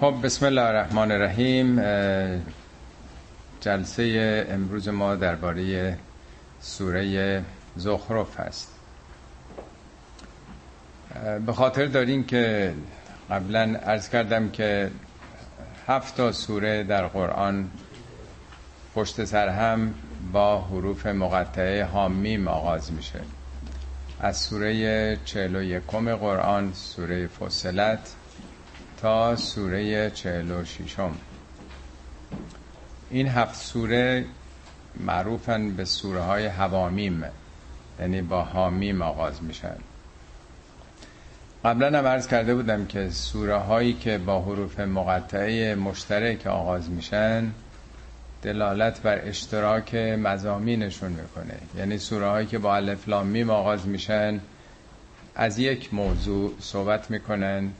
خب بسم الله الرحمن الرحیم. جلسه امروز ما درباره سوره زخرف هست. به خاطر داریم که قبلا عرض کردم که هفت تا سوره در قرآن پشت سر هم با حروف مقطعه حامیم آغاز میشه. از سوره چهل و قرآن سوره فصلت تا سوره چهل و شیشم این هفت سوره معروفن به سوره های هوامیم یعنی با حامیم آغاز میشن. قبلا هم عرض کرده بودم که سوره هایی که با حروف مقطعه مشترک آغاز میشن دلالت بر اشتراک مزامینشون می‌کنه. یعنی سوره هایی که با الف لام میم آغاز میشن از یک موضوع صحبت می‌کنند.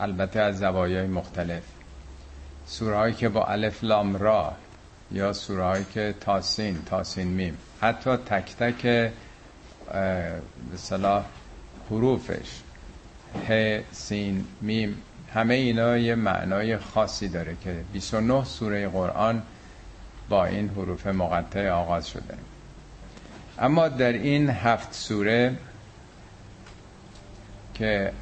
البته از زوایای مختلف. سوره هایی که با الف لام را یا سوره هایی که تاسین تاسین میم. حتی تک تک به صلاح حروفش ه سین میم همه اینا یه معنای خاصی داره که 29 سوره قرآن با این حروف مقطع آغاز شده. اما در این هفت سوره که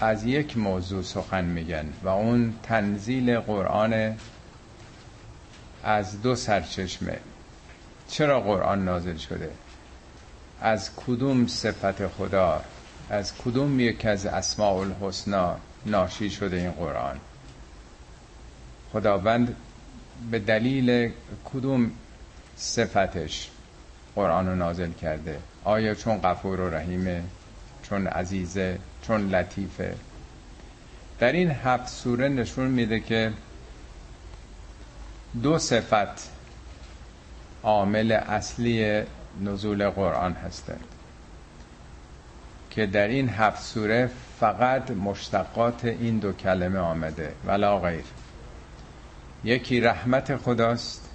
از یک موضوع سخن میگن و اون تنزیل قرآن از دو سرچشمه. چرا قرآن نازل شده؟ از کدوم صفت خدا؟ از کدوم یک از اسماء الحسنا ناشی شده این قرآن؟ خداوند به دلیل کدوم صفتش قرآن رو نازل کرده؟ آیا چون غفور و رحیمه؟ چون عزیزه چون لطیفه. در این هفت سوره نشون میده که دو صفت عامل اصلی نزول قرآن هستند که در این هفت سوره فقط مشتقات این دو کلمه آمده ولا غیر. یکی رحمت خداست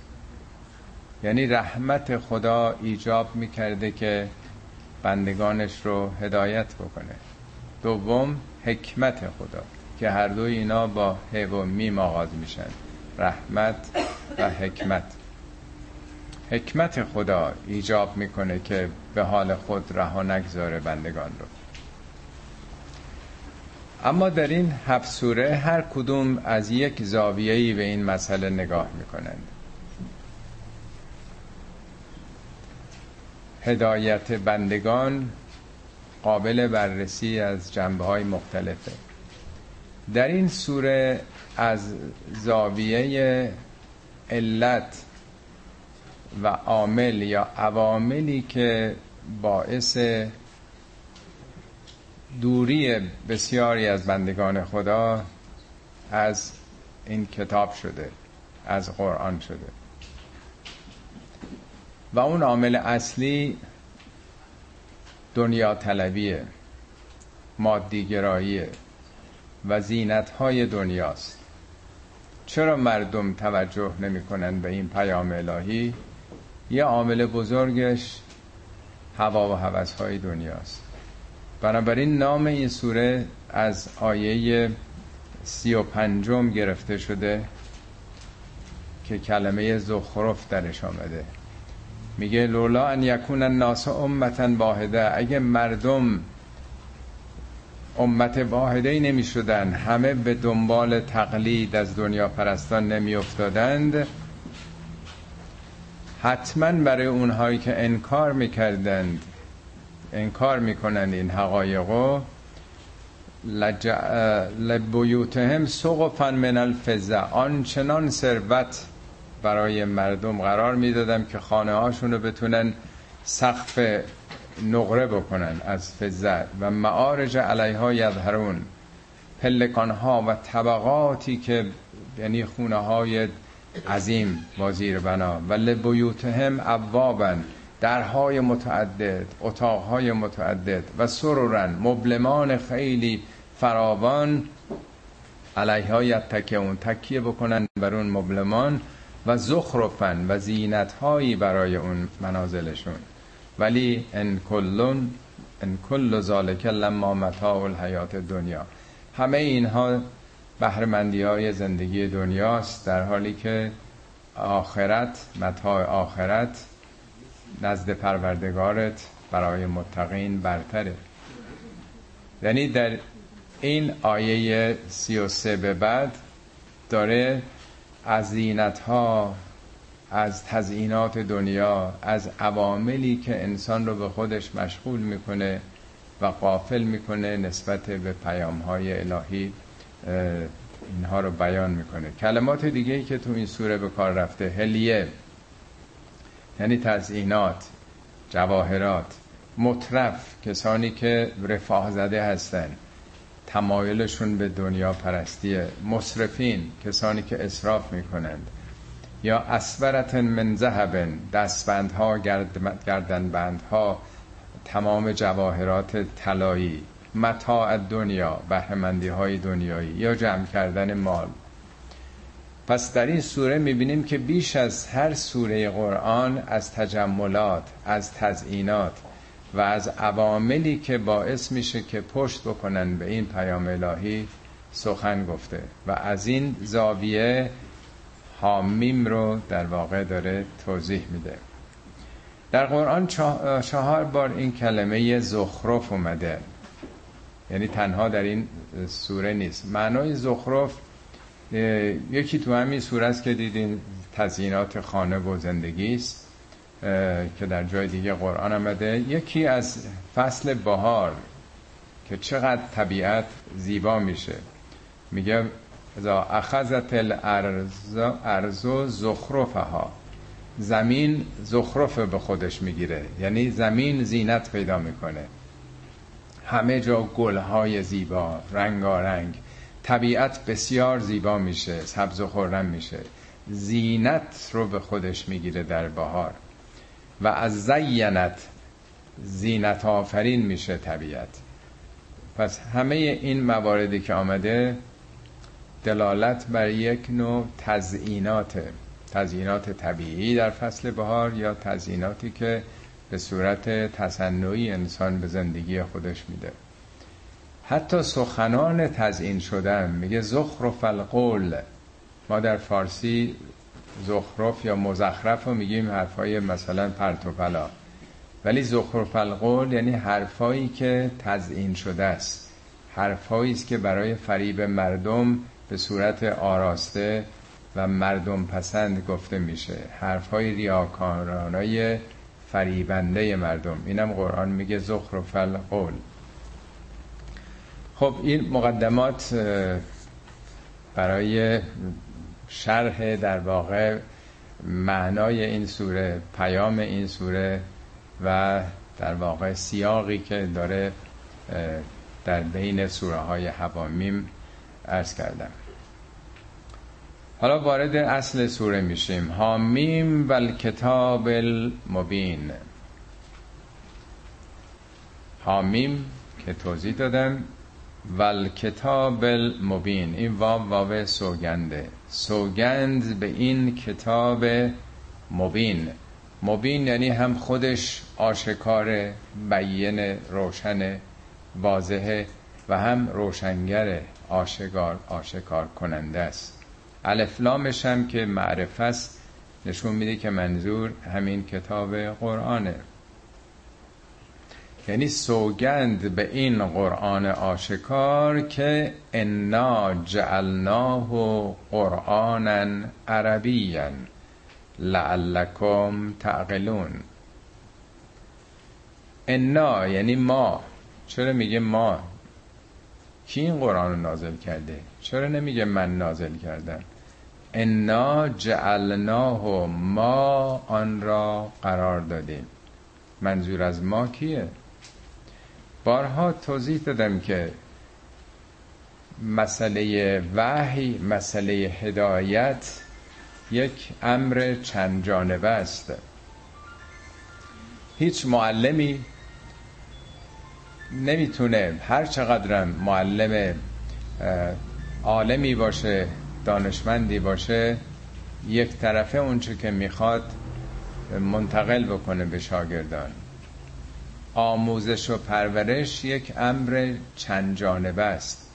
یعنی رحمت خدا ایجاب می‌کرده که بندگانش رو هدایت بکنه. دوم حکمت خدا که هر دو اینا با ه و میم آغاز میشن. رحمت و حکمت. حکمت خدا ایجاب می‌کنه که به حال خود رها نگذاره بندگان رو. اما در این هفت سوره هر کدوم از یک زاویه‌ای به این مسئله نگاه می‌کنند. هدایت بندگان قابل بررسی از جنبه های مختلفه. در این سوره از زاویه علت و عامل یا عواملی که باعث دوری بسیاری از بندگان خدا از این کتاب شده از قرآن شده. و اون عامل اصلی دنیا طلبیه مادیگراییه و زینت های دنیاست. چرا مردم توجه نمی کنند به این پیام الهی؟ یه عامل بزرگش هوا و هوس های دنیاست. بنابراین نام این سوره از آیه سی و پنجم گرفته شده که کلمه زخرف درش آمده. میگه لولا ان یکون الناس امتا واحده. اگه مردم امت واحده ای نمی شدن همه به دنبال تقلید از دنیا پرستان نمی افتادند حتما برای اونهایی که انکار می‌کردند انکار می‌کنند این حقایقو لبیوتهم سقفا من الفزه آنچنان ثروت برای مردم قرار می‌دادم که خانه هاشون رو بتونن سقف نقره بکنن از فزه و معارج علیها یظهرون. پلکان ها و طبقاتی که یعنی خونه های عظیم وزیر بنا و لبیوتهم ابوابن درهای متعدد اتاقهای متعدد. و سرورن مبلمان خیلی فراوان. علیها یتکه اون تکیه بکنن بر اون مبلمان. و زخرفن و زینت هایی برای اون منازلشون. ولی ان کلون ان کل ذالک لما متاع الحیات دنیا. همه اینها بهرمندی های زندگی دنیاست در حالی که آخرت متاع آخرت نزد پروردگارت برای متقین برتره. یعنی در این آیه سی و سه به بعد داره از زینت ها از تزیینات دنیا از عواملی که انسان رو به خودش مشغول می‌کنه و قافل می‌کنه نسبت به پیام های الهی اینها رو بیان می‌کنه. کلمات دیگه ای که تو این سوره به کار رفته هلیه یعنی تزیینات جواهرات مطرف کسانی که رفاه زده هستن. تمایلشون به دنیا پرستیه. مصرفین کسانی که اصراف می‌کنند. یا اسورت من ذهب دستبندها گردنبندها تمام جواهرات طلایی. متاع دنیا بهرمندی های دنیایی. یا جمع کردن مال. پس در این سوره می‌بینیم که بیش از هر سوره قرآن از تجملات از تزئینات و از عواملی که باعث میشه که پشت بکنن به این پیام الهی سخن گفته. و از این زاویه حامیم رو در واقع داره توضیح میده. در قرآن چهار بار این کلمه زخرف اومده. یعنی تنها در این سوره نیست. معنای زخرف یکی تو همین سوره است که دیدین تزیینات خانه و زندگی است. که در جای دیگه قرآن آمده یکی از فصل بهار که چقدر طبیعت زیبا میشه. میگه اذا اخذت الارض زخرفها. زمین زخرف به خودش می‌گیره. یعنی زمین زینت پیدا می‌کنه. همه جا گلهای زیبا رنگارنگ. طبیعت بسیار زیبا میشه سبز و خورم میشه. زینت رو به خودش می‌گیره در بهار. و از زینت زینت آفرین میشه طبیعت. پس همه این مواردی که آمده دلالت بر یک نوع تزئینات تزیینات طبیعی در فصل بهار یا تزییناتی که به صورت تصنعی انسان به زندگی خودش میده. حتی سخنان تزیین شدن میگه زخرف القول. ما در فارسی زخرف یا مزخرف رو میگیم حرفای مثلا پرتوپلا ولی زخرف القول یعنی حرفایی که تزیین شده است. حرفایی است که برای فریب مردم به صورت آراسته و مردم پسند گفته میشه. حرفای ریاکارانای فریبنده مردم. اینم قرآن میگه زخرف القول خب این مقدمات برای شرح در واقع معنای این سوره پیام این سوره و در واقع سیاقی که داره در بین سوره های حوامیم ارز کردم. حالا وارد اصل سوره میشیم. حامیم و کتاب المبین. حامیم که توضیح دادم و کتاب المبین. این واو واو سوگنده. سوگند به این کتاب مبین. مبین یعنی هم خودش آشکار بیین روشن واضحه و هم روشنگر آشکار آشکار کننده است. الفلامش هم که معرفه است. نشون میده که منظور همین کتاب قرآنه. یعنی سوگند به این قرآن آشکار که انا جعلناه قرآنا عربیا لعلکم تعقلون. انا یعنی ما. چرا میگه ما؟ کی این قرآن رو نازل کرده؟ چرا نمیگه من نازل کردم؟ انا جعلناه ما آن را قرار دادیم. منظور از ما کیه؟ بارها توضیح دادم که مسئله وحی مسئله هدایت یک امر چند جانبه است. هیچ معلمی نمی‌تونه هر چقدرم معلم عالمی باشه دانشمندی باشه یک طرفه اونچه که می‌خواد منتقل بکنه به شاگردان. آموزش و پرورش یک امر چند جانبه است.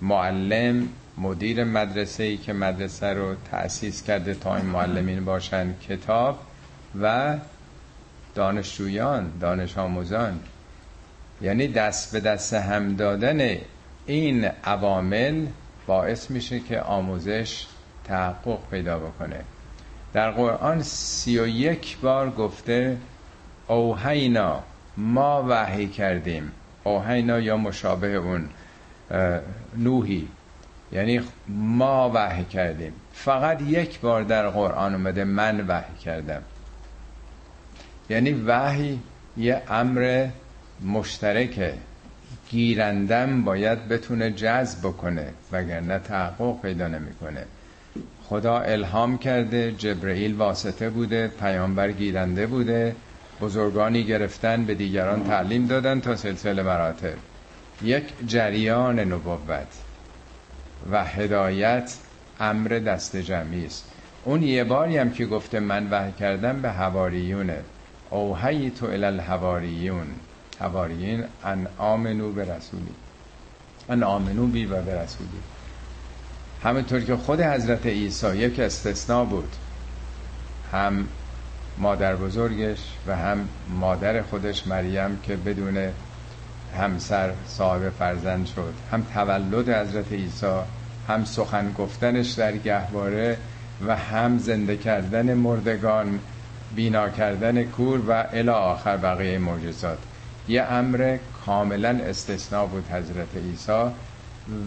معلم مدیر مدرسه ای که مدرسه رو تأسیس کرده تا این معلمین باشن کتاب و دانشجویان دانش آموزان. یعنی دست به دست هم دادن این عوامل باعث میشه که آموزش تحقق پیدا بکنه. در قرآن سی و یک بار گفته اوهینا ما وحی کردیم اوهینا یا مشابه اون نوحی. یعنی ما وحی کردیم. فقط یک بار در قرآن اومده من وحی کردم. یعنی وحی یه امر مشترکه. گیرندم باید بتونه جذب بکنه وگرنه تحقق پیدا نمی‌کنه. خدا الهام کرده جبرئیل واسطه بوده پیامبر گیرنده بوده. بزرگانی گرفتن به دیگران تعلیم دادن تا سلسله مراتب. یک جریان نبوت و هدایت امر دست جمعی است. اون یه باری هم که گفته من وحی کردم به هواریونه اوهی تو الالهواریون هواریین ان آمنو به رسولی. ان آمنو بی و به رسولی. همینطور که خود حضرت عیسی یک استثناء بود. هم مادر بزرگش و هم مادر خودش مریم که بدون همسر صاحب فرزند شد. هم تولد حضرت عیسی هم سخن گفتنش در گهواره و هم زنده کردن مردگان بینا کردن کور و الی آخر بقیه معجزات. یه امر کاملا استثناء بود حضرت عیسی.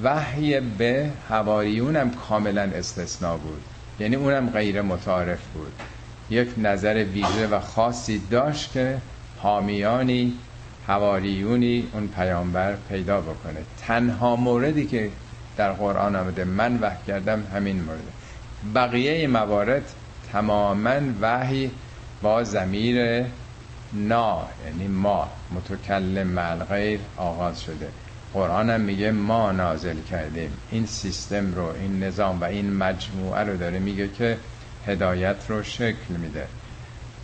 وحی به حواریون هم کاملا استثناء بود. یعنی اونم غیر متعارف بود. یک نظر ویژه و خاصی داشت که حامیانی حواریونی اون پیامبر پیدا بکنه. تنها موردی که در قرآن آمده من وحی کردم همین مورد. بقیه موارد تماما وحی با زمیر نا یعنی ما متکلم غیر آغاز شده. قرآن هم میگه ما نازل کردیم. این سیستم رو این نظام و این مجموعه رو داره میگه که هدایت رو شکل میده.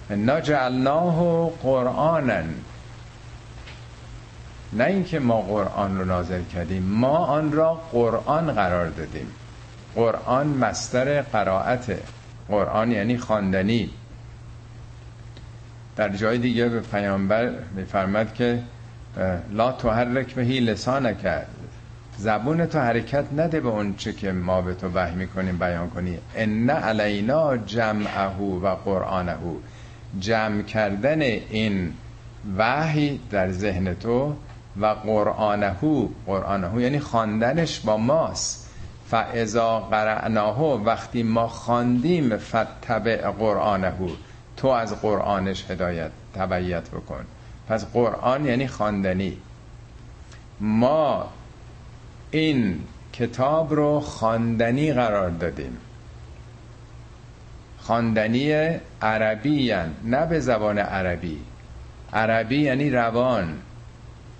نجعلناه قرآنا. نه اینکه ما قرآن رو نازل کردیم ما آن را قرآن قرار دادیم. قرآن مستر قرائته. قرآن یعنی خواندنی. در جای دیگه به پیامبر میفرمد که لا تحرک بهی لسان کرد زبون تو حرکت نده به اون چه که ما به تو وحی می‌کنیم بیان کنی. ان علینا جمعه و قرآنه. جمع کردن این وحی در ذهن تو و قرآنه. قرآنه یعنی خواندنش با ماست. فاذا قرعناه وقتی ما خواندیم فتبع قرآنه. تو از قرآنش هدایت تبعیت بکن. پس قرآن یعنی خواندنی. ما این کتاب رو خواندنی قرار دادیم. خواندنی عربی نه به زبان عربی. عربی یعنی روان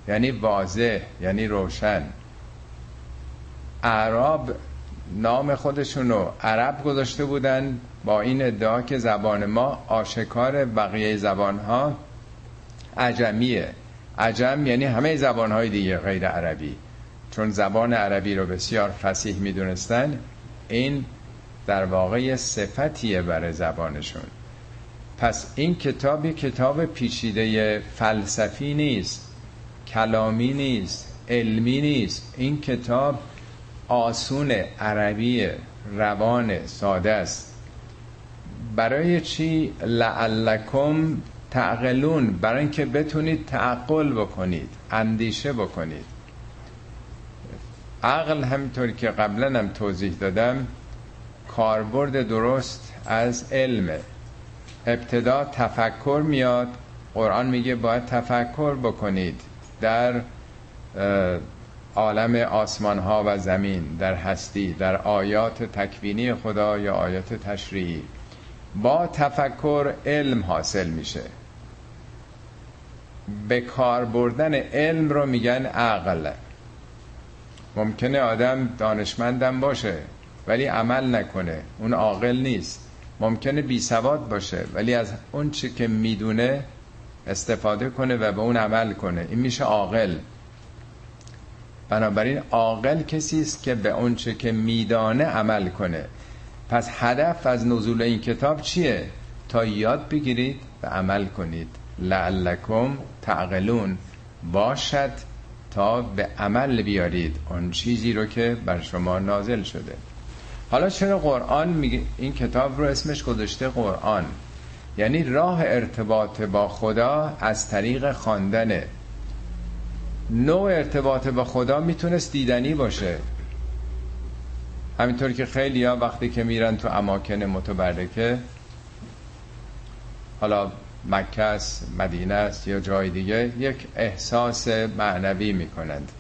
یعنی واضح یعنی روشن. عرب نام خودشونو عرب گذاشته بودن با این ادعا که زبان ما آشکار بقیه زبان ها عجمیه. عجم یعنی همه زبان های دیگه غیر عربی. چون زبان عربی رو بسیار فسیح می‌دونستن این در واقع صفتیه برای زبانشون. پس این کتابی کتاب پیچیده فلسفی نیست کلامی نیست علمی نیست. این کتاب آسون عربی روان ساده است. برای چی لعلکم تعقلون؟ برای اینکه بتونید تعقل بکنید اندیشه بکنید. عقل همینطور که قبلا هم توضیح دادم کاربرد درست از علمه ابتدا تفکر میاد. قرآن میگه باید تفکر بکنید در عالم آسمان ها و زمین در هستی در آیات تکوینی خدا یا آیات تشریعی. با تفکر علم حاصل میشه. به کار بردن علم رو میگن عقل. ممکنه آدم دانشمندم باشه ولی عمل نکنه. اون عاقل نیست. ممکنه بی سواد باشه ولی از اون چی که می‌دونه استفاده کنه و به اون عمل کنه. این میشه عاقل. بنابراین عاقل کسی است که به اونچه که میدانه عمل کنه. پس هدف از نزول این کتاب چیه؟ تا یاد بگیرید و عمل کنید. لعلکم تعقلون. باشد تا به عمل بیارید اون چیزی رو که بر شما نازل شده. حالا چرا قرآن میگه این کتاب رو اسمش گذاشته قرآن. یعنی راه ارتباط با خدا از طریق خواندن. نوع ارتباط با خدا می‌تونست دیدنی باشه. همینطور که خیلی ها وقتی که میرن تو اماکن متبرکه حالا مکه است مدینه است یا جای دیگه یک احساس معنوی می‌کنند.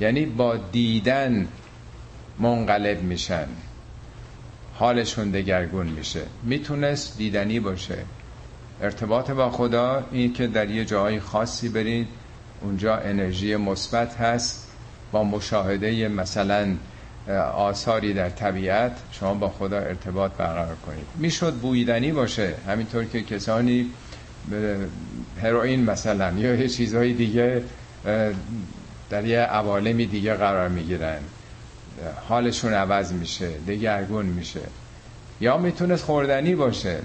یعنی با دیدن منقلب میشن. حالشون دگرگون میشه. می‌تونست دیدنی باشه. ارتباط با خدا این که در یه جای خاصی برید اونجا انرژی مثبت هست. با مشاهده مثلا آثاری در طبیعت شما با خدا ارتباط برقرار کنید. می‌شد بویدنی باشه. همینطور که کسانی هروئین مثلا یا یه چیزهای دیگه در یه عوالمی دیگه قرار می‌گیرن. حالشون عوض میشه دگرگون میشه. یا می‌تونست خوردنی باشه.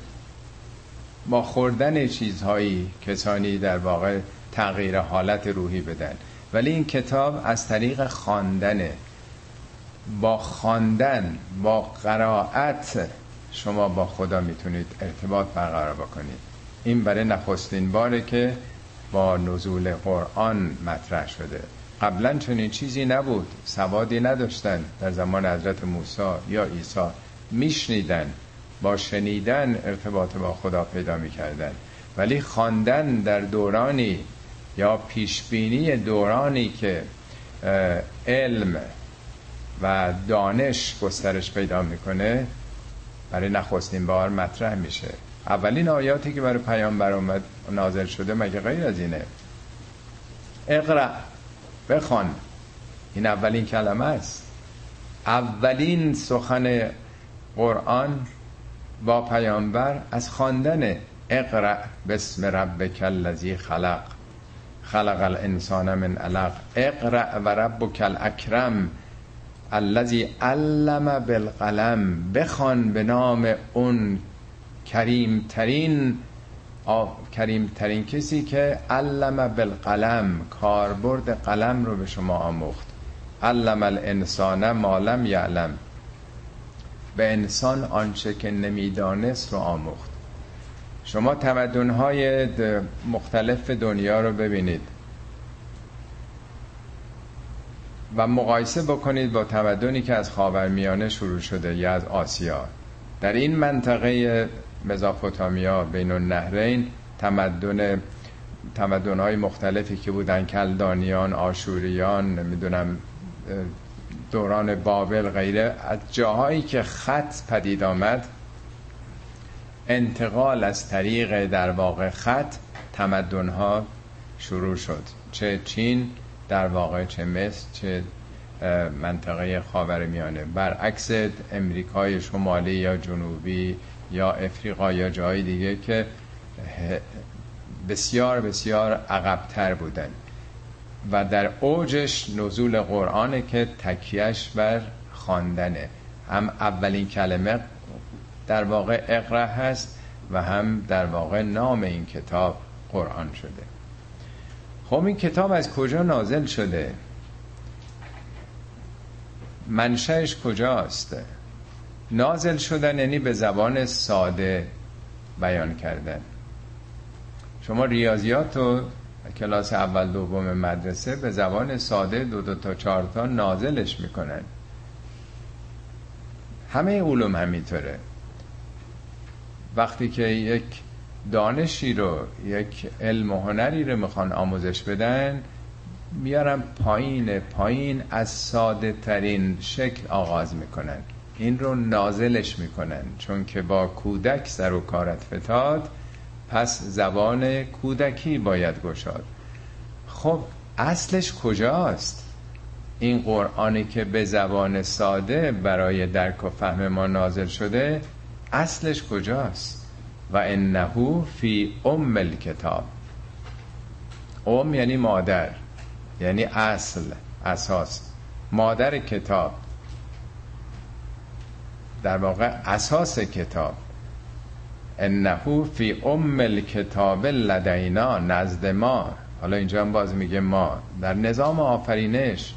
با خوردن چیزهایی کسانی در واقع تغییر حالت روحی بدن. ولی این کتاب از طریق خواندنه. با خواندن با قرائت شما با خدا می‌تونید ارتباط برقرار بکنید. این برای نخستین باره که با نزول قرآن مطرح شده. قبلا چنین چیزی نبود سوادی نداشتن. در زمان حضرت موسی یا عیسی میشنیدن با شنیدن ارتباط با خدا پیدا می‌کردن. ولی خواندن در دورانی یا پیشبینی دورانی که علم و دانش گسترش پیدا می‌کنه برای نخستین بار مطرح میشه. اولین آیاتی که برای پیامبر اومد نازل شده مگه غیر از اینه؟ اقرا بخوان. این اولین کلمه است. اولین سخن قرآن با پیامبر از خواندن اقرا بسم ربک الذی خلق. خلق الانسان من علق. اقرا و ربک الاکرم الذی علم بالقلم. بخوان به نام اون کریم ترین کریم ترین کسی که علم بالقلم کاربرد قلم رو به شما آموخت. علم الانسان ما لم یعلم. به انسان آنچه که نمی‌دانست رو آموخت. شما تمدنهای مختلف دنیا رو ببینید. و مقایسه بکنید با تمدنی که از خاورمیانه شروع شده یا از آسیا. در این منطقه مزاپوتامیا بین النهرین تمدن تمدن های مختلفی که بودن کلدانیان آشوریان نمی‌دونم دوران بابل غیره. از جاهایی که خط پدید آمد انتقال از طریق در واقع خط تمدن ها شروع شد. چه چین در واقع چه مصر چه منطقه خاور میانه برعکس امریکای شمالی یا جنوبی یا افریقا یا جای دیگه که بسیار بسیار عقبتر بودن. و در اوجش نزول قرآنه که تکیهش بر خواندنه. هم اولین کلمه در واقع اقرا هست و هم در واقع نام این کتاب قرآن شده. خب این کتاب از کجا نازل شده؟ منشأش کجاست؟ نازل شدن یعنی به زبان ساده بیان کردن. شما ریاضیات و کلاس اول دوم مدرسه به زبان ساده دو دو تا چهار تا نازلش می‌کنن. همه علوم همینطوره. وقتی که یک دانشی رو یک علم و هنری رو می‌خوان آموزش بدن میارن پایین پایین از ساده ترین شکل آغاز می‌کنن. این رو نازلش می‌کنن. چون که با کودک سر و کارت فتاد پس زبان کودکی باید گشاد. خب اصلش کجاست؟ این قرآنی که به زبان ساده برای درک و فهم ما نازل شده اصلش کجاست؟ و انه فی ام الکتاب. ام یعنی مادر یعنی اصل اساس. مادر کتاب. در واقع اساس کتاب. انه فی ام الکتاب لدینا نزد ما. حالا اینجا هم باز میگه ما. در نظام آفرینش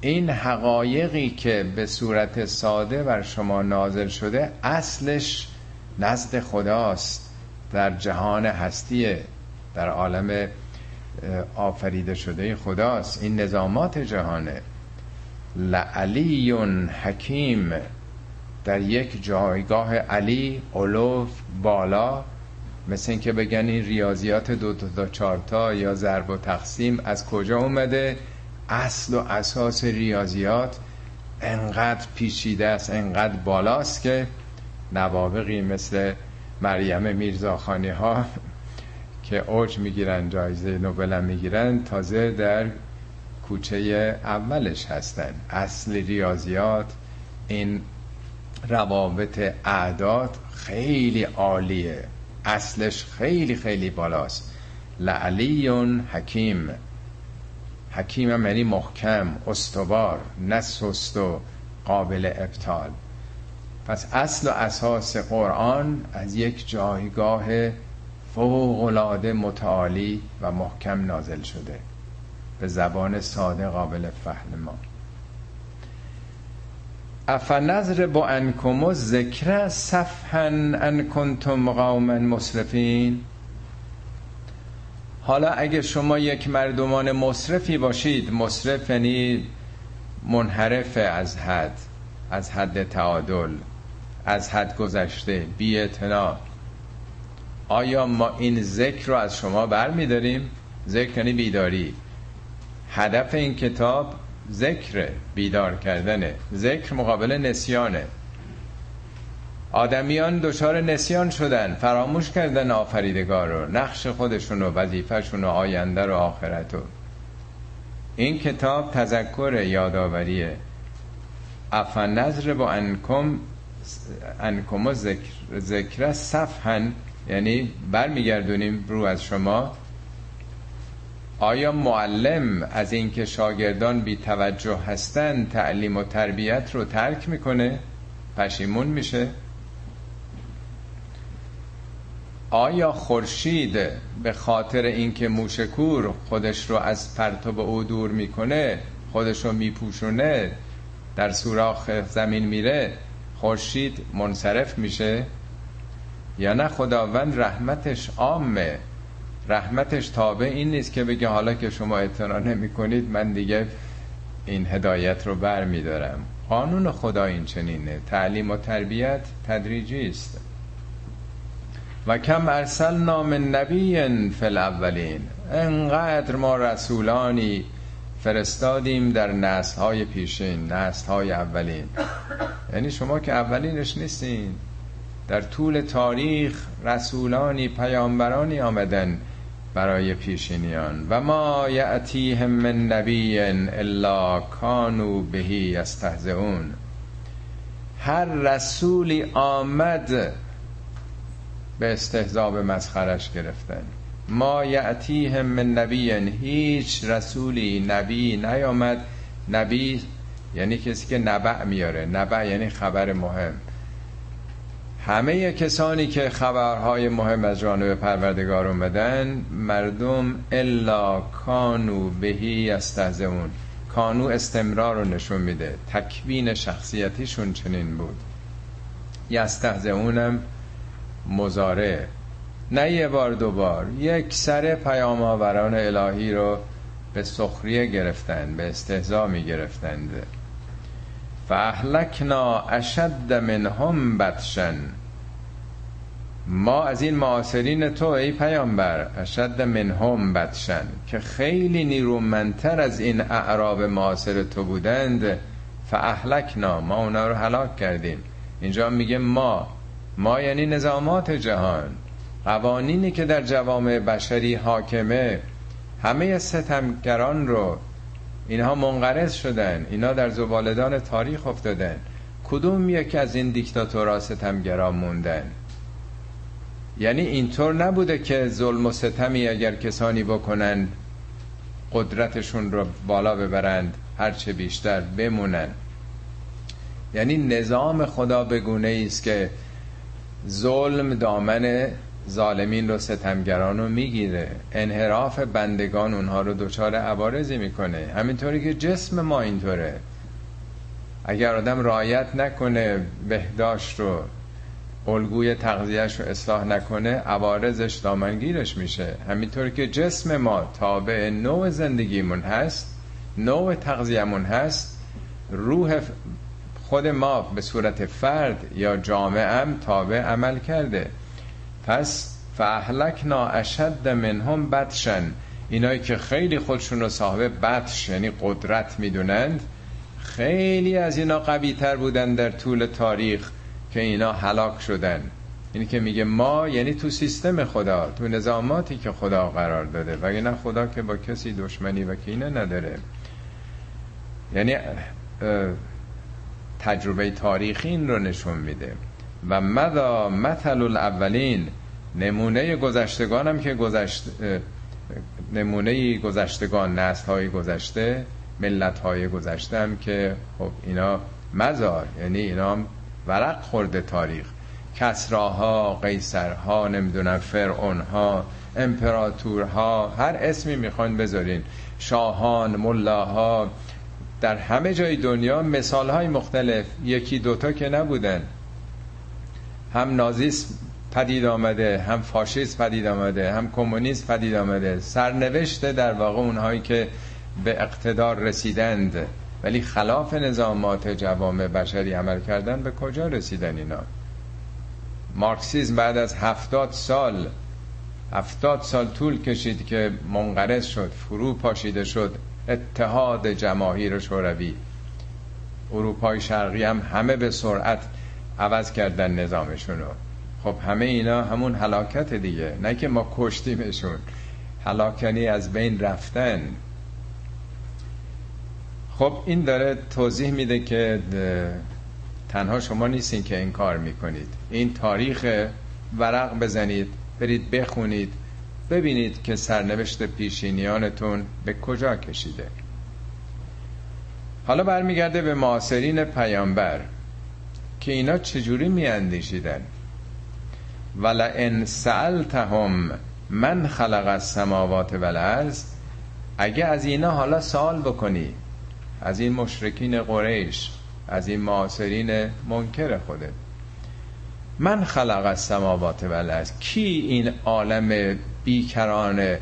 این حقایقی که به صورت ساده بر شما نازل شده اصلش نزد خداست. در جهان هستیه. در عالم آفریده شده خداست. این نظامات جهانه. لعلی حکیم. در یک جایگاه علی علوف بالا مثل اینکه بگن این ریاضیات دو تا چارتا یا ضرب و تقسیم از کجا اومده؟ اصل و اساس ریاضیات انقدر پیچیده است انقدر بالاست که نوابقی مثل مریم میرزاخانی ها که اوج می‌گیرن جایزه نوبل می‌گیرن تازه در کوچه اولش هستن. اصل ریاضیات این روابط اعداد خیلی عالیه. اصلش خیلی خیلی بالاست. لعلی حکیم. حکیم هم یعنی محکم استوار نه سست و قابل ابطال. پس اصل و اساس قرآن از یک جایگاه فوق متعالی و محکم نازل شده. به زبان ساده قابل فهم ما. افنظر با انکم و ذکر صفحا ان کنتم قوما مصرفین حالا اگه شما یک مردمان مصرفی باشید مصرف یعنی منحرف از حد از حد تعادل از حد گذشته بی آیا ما این ذکر رو از شما بر می داریم؟ ذکر یعنی بیداری. هدف این کتاب ذکر بیدار کردنه ذکر مقابل نسیانه. آدمیان دچار نسیان شدن فراموش کردن آفریدگار رو نقش خودشون و وظیفهشون و آینده رو آخرت رو. این کتاب تذکر یادآوریه. افنظر با انکم انکم ذکر, ذکر صفحن یعنی برمیگردونیم رو از شما. آیا معلم از اینکه شاگردان بی توجه هستن تعلیم و تربیت رو ترک می‌کنه؟ پشیمون میشه. آیا خورشید به خاطر اینکه موشکور خودش رو از پرتاب او دور می‌کنه خودش رو میپوشونه در سوراخ زمین میره خورشید منصرف میشه؟ یا نه خداوند رحمتش عامه؟ رحمتش تابع این نیست که بگه حالا که شما اعتنا نمی کنید من دیگه این هدایت رو بر می دارم. قانون خدا این چنینه. تعلیم و تربیت تدریجی است. و کم ارسل نام نبی اولین انقدر ما رسولانی فرستادیم در نسل های پیشین نسل های اولین. یعنی شما که اولینش نیستین. در طول تاریخ رسولانی پیامبرانی آمدن. برای پیشینیان. و ما یعتیهم من نبی الا کانو بهی یستهزئون. هر رسولی آمد به استهزا به مسخرش گرفتن. ما یعتیهم من نبی هیچ رسولی نبی نیامد. نبی یعنی کسی که نبع میاره. نبع یعنی خبر مهم. همه کسانی که خبرهای مهم از جانب پروردگار اومدن مردم الا کانو بهی استهزئون کانو استمرار رو نشون میده. تکوین شخصیتیشون چنین بود. یستهزئونم مزاره نه یه بار دو بار. یک سر پیام آوران الهی رو به سخریه گرفتن به استهزا می گرفتند فاهلکنا اشد منهم بدشن ما از این معاصرین تو ای پیامبر اشد منهم بدشن که خیلی نیرومندتر از این اعراب معاصر تو بودند فاهلکنا ما اونا رو هلاک کردیم. اینجا میگه ما. ما یعنی نظامات جهان. قوانینی که در جوامع بشری حاکمه. همه ستمگران رو اینها منقرض شدن. اینا در زبالدان تاریخ افتادن. کدوم یکی از این دیکتاتورها ستمگران موندن؟ یعنی اینطور نبوده که ظلم و ستمی اگر کسانی بکنن قدرتشون رو بالا ببرند هرچه بیشتر بمونن. یعنی نظام خدا به گونه است که ظلم دامن ظالمین رو ستمگران رو می‌گیره. انحراف بندگان اونها رو دچار عوارضی می‌کنه. همینطوری که جسم ما اینطوره. اگر آدم رایت نکنه بهداشت رو الگوی تغذیهش رو اصلاح نکنه عوارضش دامنگیرش میشه. همینطور که جسم ما تابع نوع زندگیمون هست نوع تغذیهمون هست روح خود ما به صورت فرد یا جامعه هم تابع عمل کرده. پس فاهلکنا اشد منهم بدشن اینایی که خیلی خودشون رو صاحب بدش یعنی قدرت می‌دونند خیلی از اینا قوی تر بودن در طول تاریخ که اینا هلاک شدن. اینی که میگه ما یعنی تو سیستم خدا تو نظاماتی که خدا قرار داده. و نه خدا که با کسی دشمنی و کینه نداره. یعنی تجربه تاریخی این رو نشون میده. و مدا مثل الاولین؟ نمونه گذشتگان هم که گذشت نمونه گذشتگان نسل های گذشته ملت های گذشته هم که خب اینا مزار یعنی اینا ورق خورده تاریخ. کسراها قیصرها نمی‌دونم فرعونها امپراتورها هر اسمی می‌خواین بذارین. شاهان ملاها در همه جای دنیا مثال های مختلف. یکی دوتا که نبودن. هم نازیسم پدید آمده هم فاشیست پدید آمده هم کمونیست پدید آمده. سرنوشته در واقع اونهایی که به اقتدار رسیدند. ولی خلاف نظامات جوامع بشری عمل کردن به کجا رسیدن اینا؟ مارکسیزم بعد از هفتاد سال هفتاد سال طول کشید که منقرض شد فرو پاشیده شد اتحاد جماهیر شوروی. اروپای شرقی هم همه به سرعت عوض کردن نظامشونو خب همه اینا همون حلاکت دیگه. نه که ما کشتیمشون. حلاکنی از بین رفتن. خب این داره توضیح میده که تنها شما نیستین که این کار می‌کنید. این تاریخ ورق بزنید برید بخونید ببینید که سرنوشت پیشینیانتون به کجا کشیده. حالا برمیگرده به معاصرین پیامبر. که اینا چجوری میاندیشیدن؟ ولئن سألتهم من خلق السماوات والارض اگه از اینا حالا سوال بکنی از این مشرکین قریش از این معاصرین منکر خوده من خلق السماوات والارض کی این عالم بیکران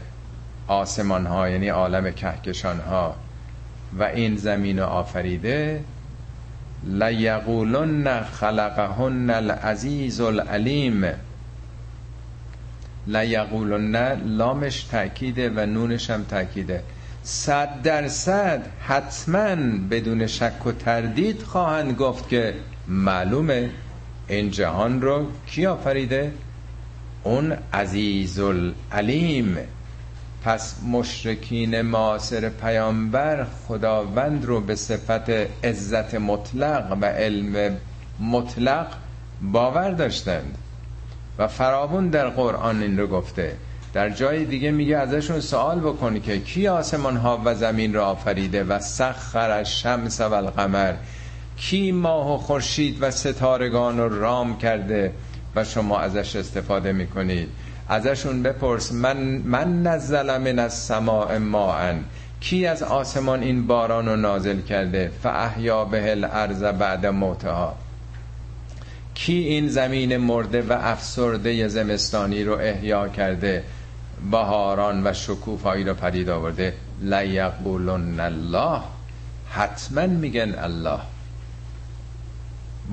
آسمان ها یعنی عالم کهکشان ها و این زمین آفریده؟ لیقولن خلقهن العزیز العلیم لیقولن لامش تاکیده و نونش هم تاکیده صد درصد حتما بدون شک و تردید خواهند گفت که معلومه این جهان رو کی آفریده اون عزیز العلیم پس مشرکین معاصر پیامبر خداوند رو به صفت عزت مطلق و علم مطلق باور داشتند. و فراون در قرآن این رو گفته. در جای دیگه میگه ازشون سوال بکنی که کی آسمان ها و زمین را آفریده و سخر شمس و القمر؟ کی ماه و خورشید و ستارگان رو رام کرده و شما ازش استفاده می‌کنید؟ ازشون بپرس من من نزل من از سماع ماء. کی از آسمان این باران رو نازل کرده؟ فاحیا به الارض بعد موتها. کی این زمین مرده و افسرده زمستانی رو احیا کرده؟ بهاران و شکوفایی رو پدید آورده. لیقولن الله. حتما میگن الله.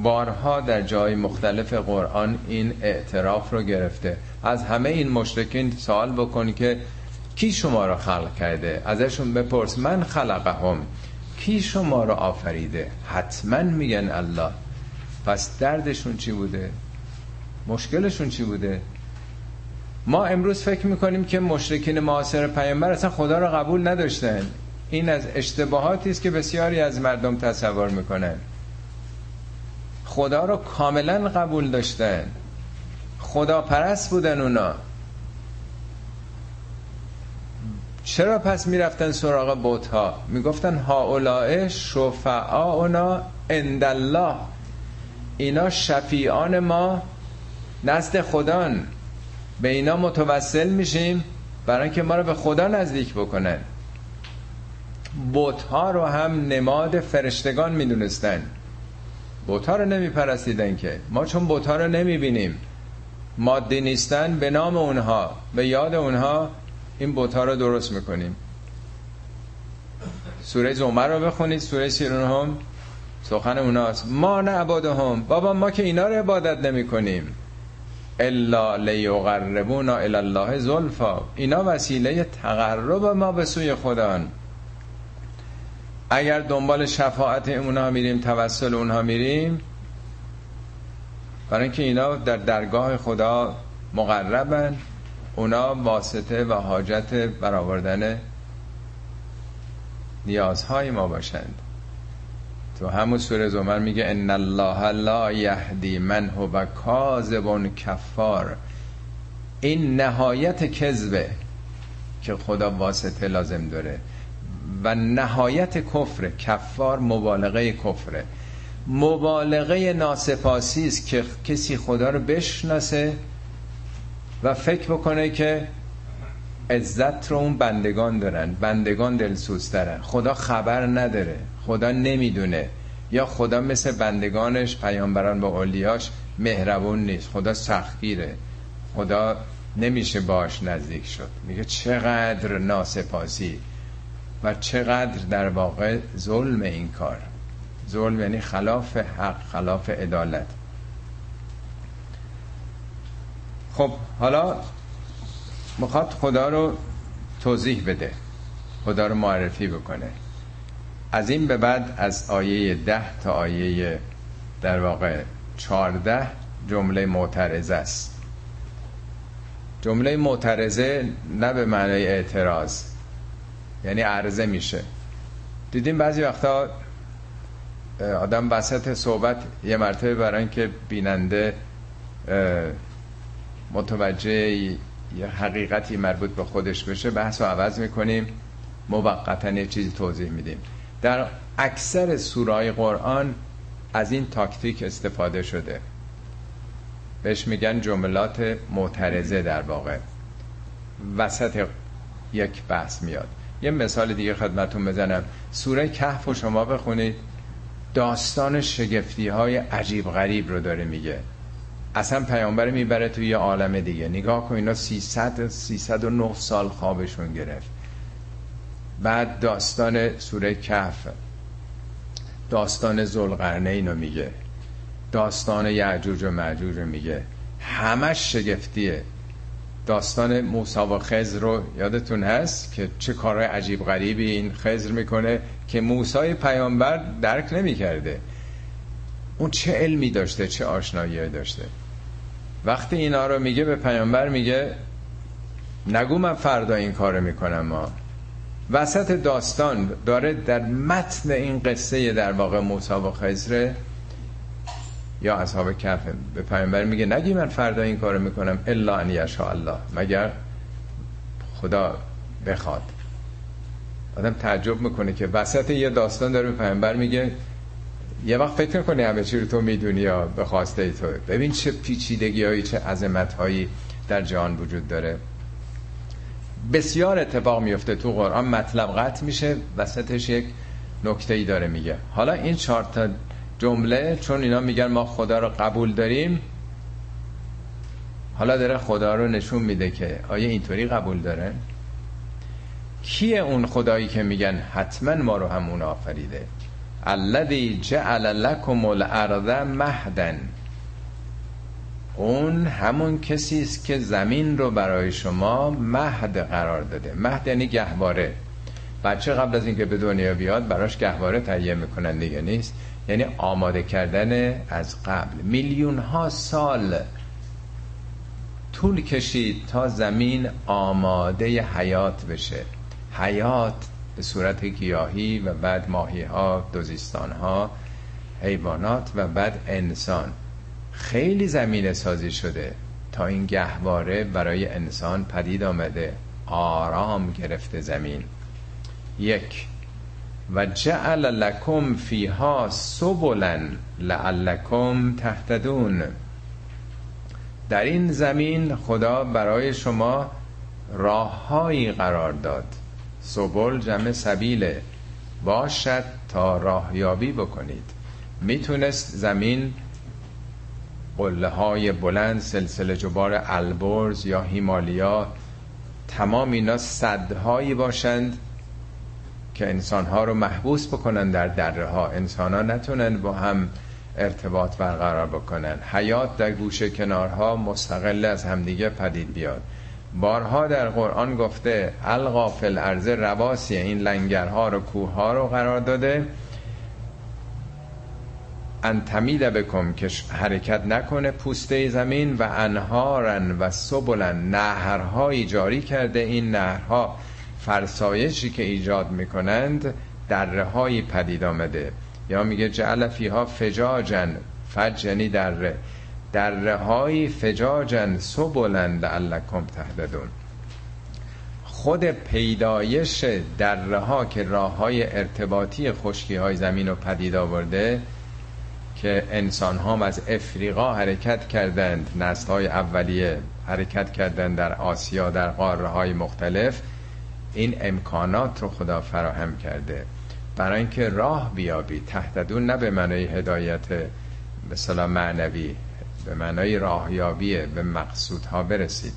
بارها در جای مختلف قرآن این اعتراف رو گرفته. از همه این مشرکین سوال بکن که کی شما را خلق کرده؟ ازشون بپرس من خلقهم. کی شما را آفریده؟ حتما میگن الله. پس دردشون چی بوده؟ مشکلشون چی بوده؟ ما امروز فکر می‌کنیم که مشرکین معاصر پیامبر اصلا خدا را قبول نداشتن. این از اشتباهاتی است که بسیاری از مردم تصور می‌کنن. خدا رو کاملا قبول داشتن. خدا پرست بودن اونا. چرا پس می‌رفتن سراغ بوت ها می‌گفتن هاولائه شفعاؤنا عند الله. اینا شفیعان ما نزد خدان. به اینا متوسل میشیم برای اینکه ما رو به خدا نزدیک بکنن. بوت ها رو هم نماد فرشتگان می‌دونستن. بوت ها رو نمیپرستیدن که. ما چون بوت ها رو نمی‌بینیم. مادی نیستن به نام اونها به یاد اونها این بوت ها رو درست می‌کنیم. سوره زمر رو بخونید سوره سیرون هم سخن اوناست. ما نه هم بابا ما که اینا رو عبادت نمی کنیم الا لیقربونا الله زلفا. اینا وسیله تقرب ما به سوی خدا اگر دنبال شفاعت اونها میریم توسل اونها میریم برای اینکه اینا در درگاه خدا مقربن اونا واسطه و حاجت برآوردن نیازهای ما باشند. تو همون سوره زمر میگه ان الله لا یهدی من هو کاذب کفار. این نهایت کذبه که خدا واسطه لازم داره. و نهایت کفر کفار مبالغه کفره. مبالغه ناسپاسی است که کسی خدا رو بشناسه و فکر بکنه که عزت رو اون بندگان دارن. بندگان دلسوز دارن خدا خبر نداره. خدا نمی‌دونه. یا خدا مثل بندگانش پیامبران با اولیاش مهربون نیست. خدا سختگیره. خدا نمیشه باش نزدیک شد. میگه چقدر ناسپاسی و چقدر در واقع ظلم این کار. ظلم یعنی خلاف حق خلاف عدالت. خب حالا می‌خواد خدا رو توضیح بده خدا رو معرفی بکنه. از این به بعد از آیه ده تا آیه در واقع چارده جمله معترضه است. جمله معترضه نه به معنای اعتراض یعنی عرضه میشه. دیدیم بعضی وقتا آدم وسط صحبت یه مرتبه برای اینکه بیننده متوجه یه حقیقتی مربوط به خودش بشه بحث رو عوض می‌کنیم. موقتا یه چیزی توضیح میدیم. در اکثر سورای قرآن از این تاکتیک استفاده شده. بهش میگن جملات معترضه در واقع. وسط یک بحث میاد. یه مثال دیگه خدمتون بزنم. سوره کهف و شما بخونید. داستان شگفتی های عجیب غریب رو داره میگه. اصلا پیامبر می‌بره توی یه عالم دیگه. نگاه کن اینا 300 309 سال خوابشون گرفت. بعد داستان سوره کهف. داستان زلقرنین رو میگه. داستان یعجوج و معجوج رو میگه. همش شگفتیه. داستان موسی و خزر رو یادتون هست که چه کارهای عجیب غریبی این خزر می‌کنه؟ که موسی پیامبر درک نمی‌کرده. اون چه علمی داشته چه آشنایی داشته. وقتی اینا رو میگه به پیامبر میگه نگو من فردا این کارو می‌کنم ما. وسط داستان داره در متن این قصه در واقع موسی و خزره یا اصحاب کف به پیامبر میگه نگی من فردا این کارو می‌کنم الا ان الله مگر خدا بخواد. آدم تعجب می‌کنه که وسط یه داستان داره پیامبر میگه یه وقت فکر کنی همه چی رو تو می‌دونی یا به خواسته تو. ببین چه پیچیدگی هایی چه عظمت هایی در جهان وجود داره. بسیار اتفاق میفته تو قرآن مطلب قطع میشه وسطش یک نکته ای داره میگه. حالا این چهار تا جمله چون اینا میگن ما خدا رو قبول داریم حالا داره خدا رو نشون میده که آیا اینطوری قبول داره؟ کیه اون خدایی که میگن حتما ما رو همون آفریده؟ الذی جعل لکم الارض مهدن اون همون کسی است که زمین رو برای شما مهد قرار داده. مهد یعنی گهواره. بچه قبل از اینکه به دنیا بیاد براش گهواره تهیه می‌کنن دیگه نیست. یعنی آماده کردن از قبل. میلیون ها سال طول کشید تا زمین آماده حیات بشه. حیات به صورت گیاهی و بعد ماهی ها دوزیستان ها حیوانات و بعد انسان. خیلی زمین سازی شده تا این گهواره برای انسان پدید آمده آرام گرفته زمین. یک و جعل لکم فیها سبلا لعلکم تهتدون. در این زمین خدا برای شما راههایی قرار داد. سبل جمع سبیله. باشد تا راهیابی بکنید. می‌تونست زمین قله های بلند سلسله جبار البرز یا هیمالیا تمام اینا صدهایی باشند که انسان ها رو محبوس بکنن در دره ها. انسان ها نتونن با هم ارتباط برقرار بکنن. حیات در گوشه کنارها مستقل از همدیگه پدید بیاد. بارها در قرآن گفته القا فی رواسی این لنگرها رو کوه رو قرار داده. انتمیده بکن که حرکت نکنه پوسته زمین و انهارن و سبلن نهرهایی جاری کرده این نهرها فرسایشی که ایجاد می‌کنند دره هایی پدید آمده. یا میگه جعل فیها فجاجن فج یعنی دره. دره های فجاجن سبلن لعلکم تهددون. خود پیدایش دره ها که راه های ارتباطی خشکی های زمین رو پدید آورده که انسان هم از افریقا حرکت کردند نسل های اولیه حرکت کردند در آسیا در قاره های مختلف این امکانات رو خدا فراهم کرده. برای اینکه راه بیابی تهددون نه به معنای هدایت مثلا معنوی. به معنای راهیابیه به مقصودها برسید.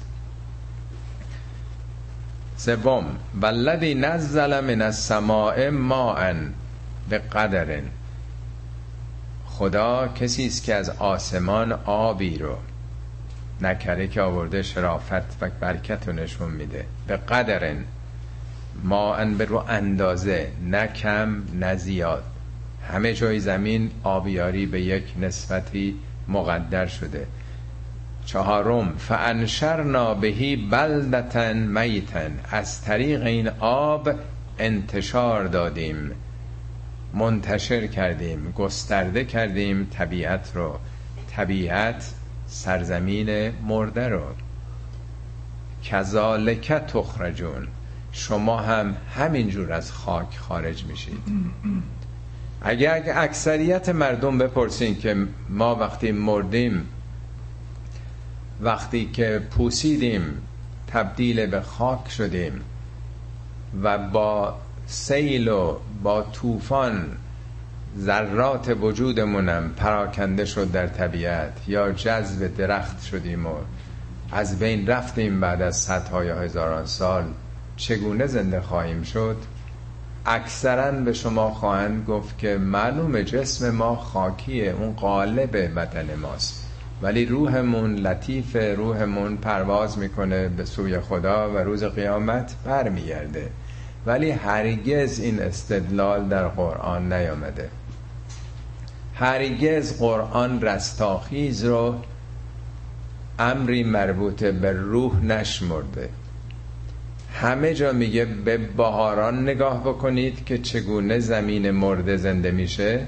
سوم والذی نزل من السماء ماء به قدر خدا کسی است که از آسمان آبی رو نکره که آورده شرافت و برکت رو نشون میده. به قدر ما ان به رو اندازه نه کم نه زیاد. همه جای زمین آبیاری به یک نسبتی مقدر شده. چهارم فانشرنا بهی بلدتن میتن. از طریق این آب انتشار دادیم. منتشر کردیم گسترده کردیم طبیعت رو. طبیعت سرزمین مرده رو. کذالک تخرجون. شما هم همینجور از خاک خارج میشید. اگر اکثریت مردم بپرسین که ما وقتی مردیم وقتی که پوسیدیم تبدیل به خاک شدیم و با سیل و با طوفان ذرات وجودمونم پراکنده شد در طبیعت یا جذب درخت شدیم و از بین رفتیم بعد از صدها یا هزاران سال چگونه زنده خواهیم شد؟ اکثرا به شما خواهند گفت که معلوم جسم ما خاکیه اون قالب بدن ماست. ولی روحمون لطیف روحمون پرواز می‌کنه به سوی خدا و روز قیامت برمیگرده. ولی هرگز این استدلال در قرآن نیامده. هرگز قرآن رستاخیز رو امری مربوط به روح نشمرده. همه جا میگه به بهاران نگاه بکنید که چگونه زمین مرده زنده میشه.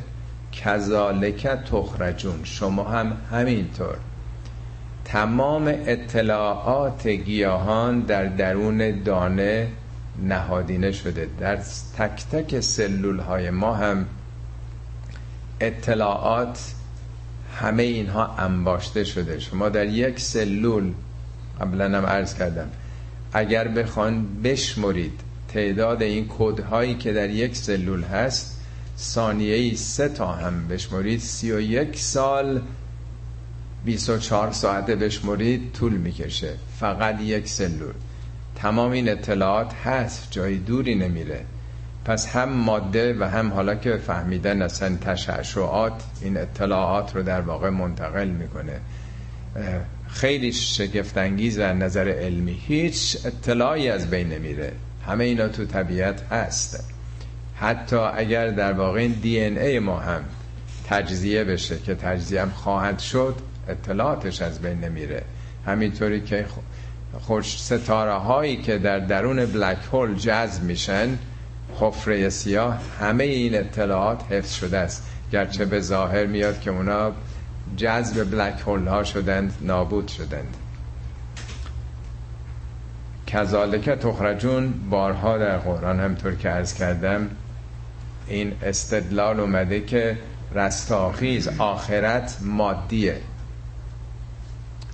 کذالک تخرجون. شما هم همینطور. تمام اطلاعات گیاهان در درون دانه نهادینه شده. در تک تک سلول های ما هم اطلاعات همه اینها انباشته شده. شما در یک سلول قبلا هم عرض کردم اگر بخوان بشمرید. تعداد این کودهایی که در یک سلول هست ثانیه ای سه تا هم بشمرید. سی و یک سال 24 ساعته بشمرید طول می‌کشه. فقط یک سلول. تمام این اطلاعات هست جای دوری نمیره. پس هم ماده و هم حالا که فهمیدن اصلا تشعشعات این اطلاعات رو در واقع منتقل می‌کنه. خیلی شگفتانگیز از نظر علمی هیچ اطلاعی از بین نمیره. همه اینا تو طبیعت هست. حتی اگر در واقع این دی ای ما هم تجزیه بشه که تجزیه هم خواهد شد اطلاعاتش از بین نمیره. همینطوری که خوش ستاره هایی که در درون بلک هول جذب میشن حفره سیاه همه این اطلاعات حفظ شده است. گرچه به ظاهر میاد که اونا جذب بلک هول ها شدند نابود شدند. کذالک تخرجون بارها در قرآن همطور که ارز کردم این استدلال اومده که رستاخیز آخرت مادیه.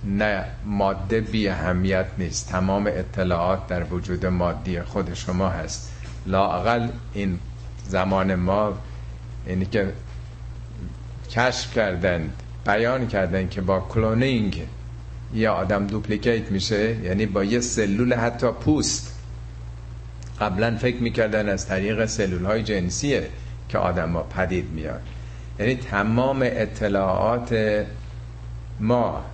نه ماده بی اهمیت نیست. تمام اطلاعات در وجود مادی خود شما هست. لاقل این زمان ما اینی که کشف کردن بیان کردن که با کلونینگ یه آدم دوپلیکیت میشه یعنی با یه سلول حتی پوست. قبلا فکر می‌کردن از طریق سلول های جنسیه که آدم ها پدید میاد یعنی تمام اطلاعات ما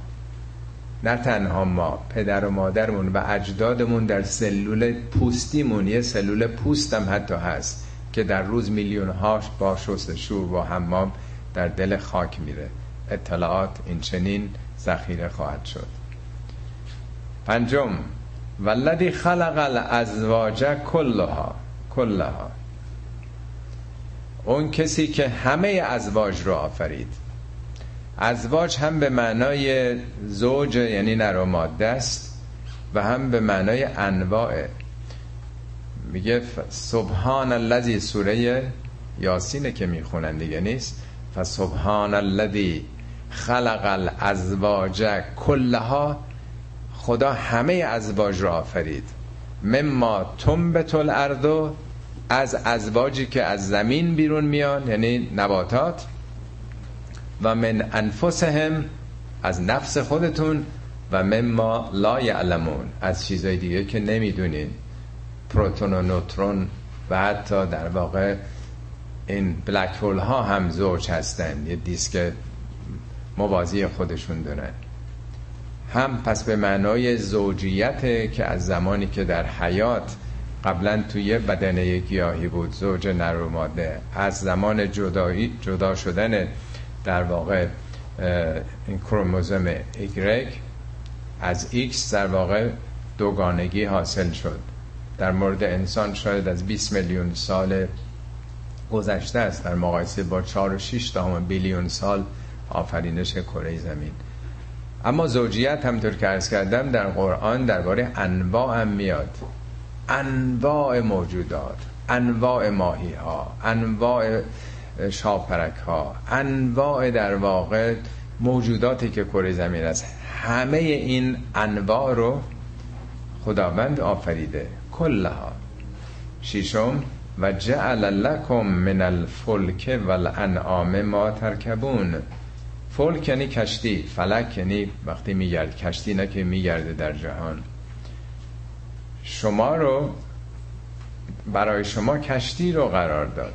نه تنها ما پدر و مادرمون و اجدادمون در سلول پوستیمون یه سلول پوستم حتی هست که در روز میلیون هاش با شستشو و حمام در دل خاک میره. اطلاعات این چنین ذخیره خواهد شد. پنجم والذی خلق الازواج کلها کلها. اون کسی که همه ازواج رو آفرید. ازواج هم به معنای زوج یعنی نر و ماده است و هم به معنای انواع. میگه سبحان الذی سوره یاسینه که می‌خونن دیگه نیست. فسبحان الذی خلق الازواج کلها خدا همه ازواج را آفرید. مما تنبت الارض از ازواجی که از زمین بیرون میان یعنی نباتات. و من انفسهم از نفس خودتون. و مما لا یعلمون از چیزای دیگه که نمی‌دونین. پروتون و نوترون و حتی در واقع این بلک هول ها هم زوج هستن. یه دیسک موازی خودشون دارن. هم پس به معنای زوجیت که از زمانی که در حیات قبلا توی بدن گیاهی بود زوج نر و ماده از زمان جدایی جدا شدن در واقع این کروموزوم ایگرگ از ایکس در واقع دوگانگی حاصل شد. در مورد انسان شاید از 20 میلیون سال گذشته است. در مقایسه با 4 و 6 تا بیلیون سال آفرینش کره زمین. اما زوجیت همونطور که عرض کردم در قرآن درباره انواع هم میاد. انواع موجودات انواع ماهی ها انواع شاپرک ها انواع در واقع موجوداتی که کره زمین است. همه این انواع رو خداوند آفریده. کلها. شیشم و جعل لکم من الفلک والانعام ما ترکبون. فلک یعنی کشتی فلک یعنی وقتی میگرد. کشتی نه که میگرده در جهان. شما رو برای شما کشتی رو قرار داد.